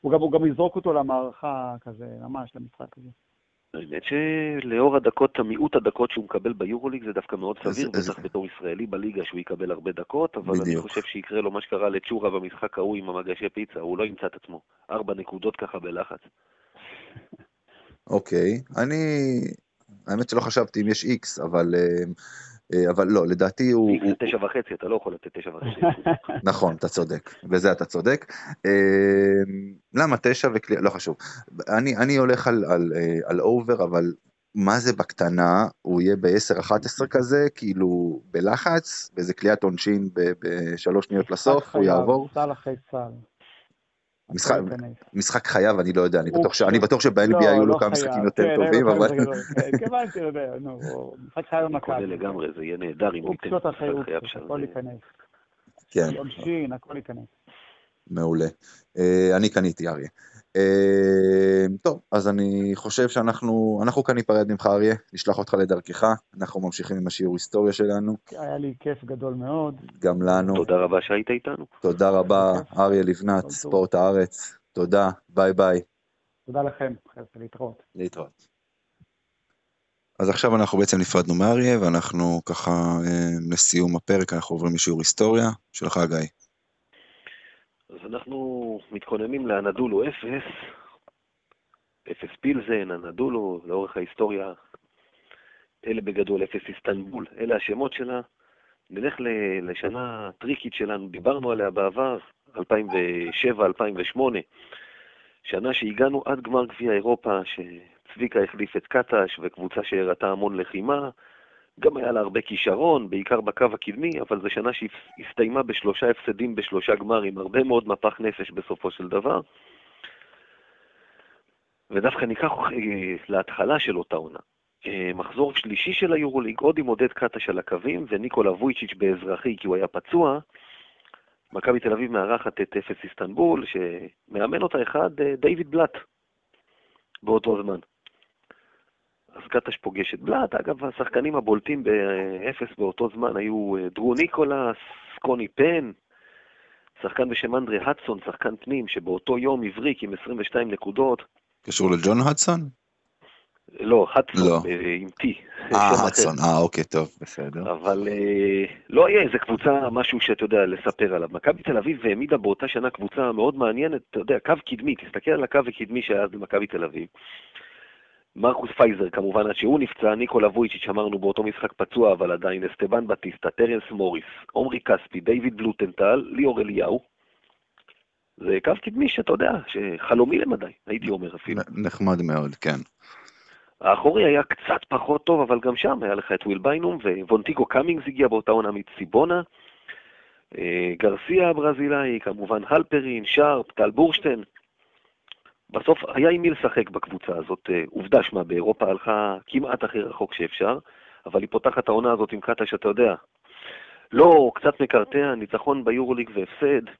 הוא גם יזרוק אותו למערכה כזה, ממש, למשחק הזה. האמת שלאור הדקות, המיעוט הדקות שהוא מקבל ביורוליג זה דווקא מאוד סביר, בטח בתור ישראלי בליגה שהוא יקבל הרבה דקות, אבל אני חושב שיקרה לו מה שקרה לצ'ורה במשחק ההוא עם המגשי פיצה, הוא לא ימצא את עצמו. ארבע נקודות ככה בלחץ. אוקיי, אני... האמת שלא חשבתי אם יש איקס, אבל אה, אבל לא, לדעתי הוא... זה תשע וחצי, אתה לא יכול לתת תשע וחצי. נכון, אתה צודק, בזה אתה צודק. אה, למה תשע וקליעה, לא חשוב. אני, אני הולך על, על, אה, על אובר, אבל מה זה בקטנה, הוא יהיה ב-10-11 כזה, כאילו בלחץ, באיזה קליעת עונשין בשלוש שניות לסוף, הוא יעבור. סל אחרי סל. משחק, משחק חייב, אני לא יודע, אני בטוח, אני בטוח שב-NBA לא, היו לו לא כמה משחקים יותר כן, טובים, אבל... התכוונתי, משחק חייב מכבי. לגמרי, זה יהיה נהדר אם ניתן משחק חייב שם. הכל ייכנס. כן. עונשין, הכל ייכנס. מעולה. אה, אני קניתי, אריה. אה, טוב, אז אני חושב שאנחנו, אנחנו כאן ניפרד ממך אריה, נשלח אותך לדרכך, אנחנו ממשיכים עם השיעור היסטוריה שלנו. היה לי כיף גדול מאוד. גם לנו. תודה רבה שהיית איתנו. תודה רבה, אריה לבנת, ספורט הארץ. תודה, ביי ביי. תודה לכם, להתראות. להתראות. אז עכשיו אנחנו בעצם נפרדנו מאריה, ואנחנו ככה, אה, לסיום הפרק, אנחנו עוברים לשיעור היסטוריה. שלך, גיא. אנחנו מתכוננים לאנדולו אפס, אפס פילזן, אנדולו, לאורך ההיסטוריה, אלה בגדול אפס איסטנבול, אלה השמות שלה. נלך לשנה טריקית שלנו, דיברנו עליה בעבר, 2007-2008, שנה שהגענו עד גמר גביע אירופה, שצביקה החליף את קטש וקבוצה שהראתה המון לחימה, גם היה לה הרבה כישרון, בעיקר בקו הקדמי, אבל זו שנה שהסתיימה בשלושה הפסדים בשלושה גמרים, הרבה מאוד מפח נפש בסופו של דבר. ודווקא ניקח אה, להתחלה של אותה עונה. אה, מחזור שלישי של היורוליג, עוד עם עודד קטש על הקווים וניקולה וויצ'יץ' באזרחי כי הוא היה פצוע. מכבי תל אביב מארחת את אפס איסטנבול, שמאמן אותה אחד, אה, דיוויד בלאט, באותו זמן. אז קטש פוגש את בלאט. אגב, השחקנים הבולטים באפס באותו זמן היו אה, דרו ניקולס, סקוני פן, שחקן בשם אנדרי הדסון, שחקן פנים, שבאותו יום הבריק עם 22 נקודות. קשור לג'ון הדסון? לא, הדסון, לא. אה, עם T. אה, הדסון, אה, אוקיי, טוב, בסדר. אבל אה, לא היה איזה קבוצה, משהו שאתה יודע לספר עליו. מכבי תל אביב העמידה באותה שנה קבוצה מאוד מעניינת, אתה יודע, קו קדמי, תסתכל על הקו הקדמי שהיה אז במכבי תל אביב. מרקוס פייזר כמובן עד שהוא נפצע, ניקולה וויצ'יץ' אמרנו באותו משחק פצוע, אבל עדיין אסטבן בטיסטה, טרנס מוריס, עומרי כספי, דיוויד בלוטנטל, ליאור אליהו. זה קו קדמי שאתה יודע, שחלומי למדי, הייתי אומר אפילו. נחמד מאוד, כן. האחורי היה קצת פחות טוב, אבל גם שם היה לך את וויל ביינום, וונטיגו קאמינגס הגיע באותה עונה מציבונה. אה, גרסיה הברזילאי, כמובן הלפרין, שרפ, טל בורשטיין. בסוף היה עם מי לשחק בקבוצה הזאת. אה, עובדה, שמה, באירופה הלכה כמעט הכי רחוק שאפשר, אבל היא פותחת העונה הזאת עם קאטה שאתה יודע. לא, קצת מקרטע, ניצחון ביורוליג והפסד.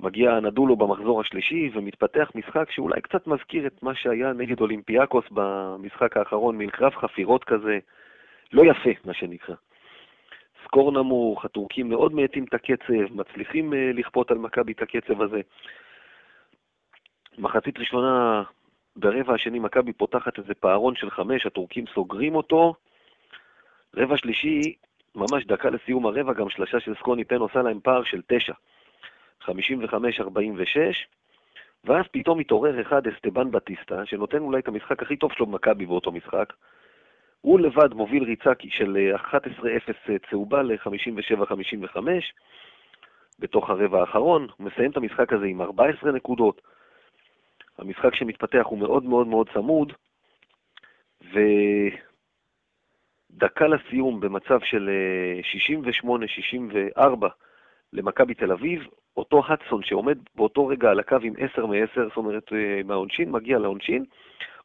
מגיע נדולו במחזור השלישי ומתפתח משחק שאולי קצת מזכיר את מה שהיה נגד אולימפיאקוס במשחק האחרון, מין קרב חפירות כזה. לא יפה, מה שנקרא. סקור נמוך, הטורקים מאוד מאטים את הקצב, מצליחים אה, לכפות על מכבי את הקצב הזה. מחצית ראשונה, ברבע השני מכבי פותחת איזה פערון של חמש, הטורקים סוגרים אותו. רבע שלישי, ממש דקה לסיום הרבע, גם שלושה של סקוני פן עושה להם פער של תשע. 55-46. ואז פתאום מתעורר אחד, אסטבן בטיסטה, שנותן אולי את המשחק הכי טוב שלו במכבי באותו משחק. הוא לבד מוביל ריצה של 11-0 צהובה ל-57-55 בתוך הרבע האחרון, הוא מסיים את המשחק הזה עם 14 נקודות. המשחק שמתפתח הוא מאוד מאוד מאוד צמוד, ודקה לסיום במצב של 68-64 למכבי תל אביב, אותו הדסון שעומד באותו רגע על הקו עם 10 מ-10, זאת אומרת אה, מהעונשין, מגיע לעונשין,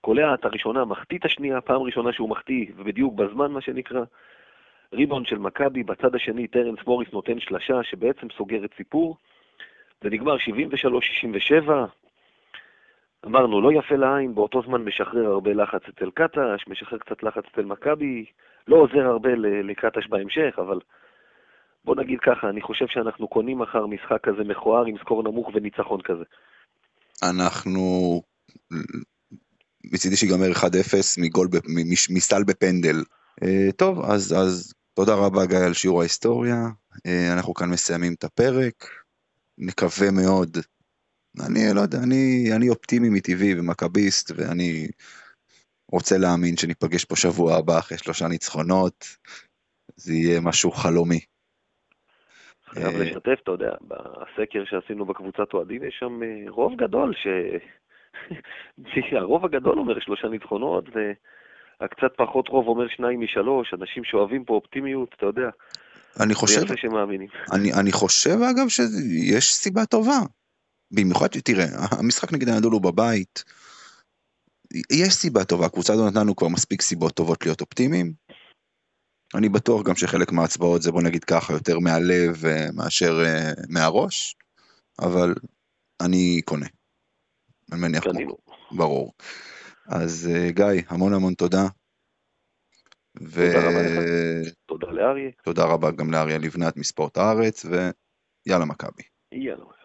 קולע את הראשונה, מחטיא את השנייה, פעם ראשונה שהוא מחטיא, ובדיוק בזמן מה שנקרא. ריבאונד של מכבי, בצד השני טרנס מוריס נותן שלשה שבעצם סוגרת סיפור. זה נגמר 73-67, אמרנו, לא יפה לעין, באותו זמן משחרר הרבה לחץ אצל קטש, משחרר קצת לחץ אצל מכבי, לא עוזר הרבה לקטש בהמשך, אבל בוא נגיד ככה, אני חושב שאנחנו קונים מחר משחק כזה מכוער עם סקור נמוך וניצחון כזה. אנחנו... מצידי שיגמר 1-0 מגול, מסל בפנדל. אה, טוב, אז, אז תודה רבה גיא על שיעור ההיסטוריה. אה, אנחנו כאן מסיימים את הפרק. נקווה מאוד. אני לא יודע, אני, אני אופטימי מטבעי ומכביסט, ואני רוצה להאמין שניפגש פה שבוע הבא אחרי שלושה ניצחונות. זה יהיה משהו חלומי. חייב אה, לשתף, אתה יודע, בסקר שעשינו בקבוצת אוהדים יש שם אה, רוב גדול ש... הרוב הגדול אומר שלושה ניצחונות, והקצת פחות רוב אומר שניים משלוש, אנשים שאוהבים פה אופטימיות, אתה יודע. אני חושב, זה יפה שמאמינים. אני, אני חושב אגב שיש סיבה טובה. במיוחד, תראה, המשחק נגד הנדול הוא בבית, יש סיבה טובה, הקבוצה הזו נתנו כבר מספיק סיבות טובות להיות אופטימיים. אני בטוח גם שחלק מההצבעות זה בוא נגיד ככה יותר מהלב אה, מאשר uh, מהראש, אבל אני קונה. אני מניח כמו... ברור. אז uh, גיא, המון המון תודה. ו... תודה רבה לך. תודה לאריה. תודה רבה גם לאריה לבנת מספורט הארץ, ויאללה מכבי. יאללה.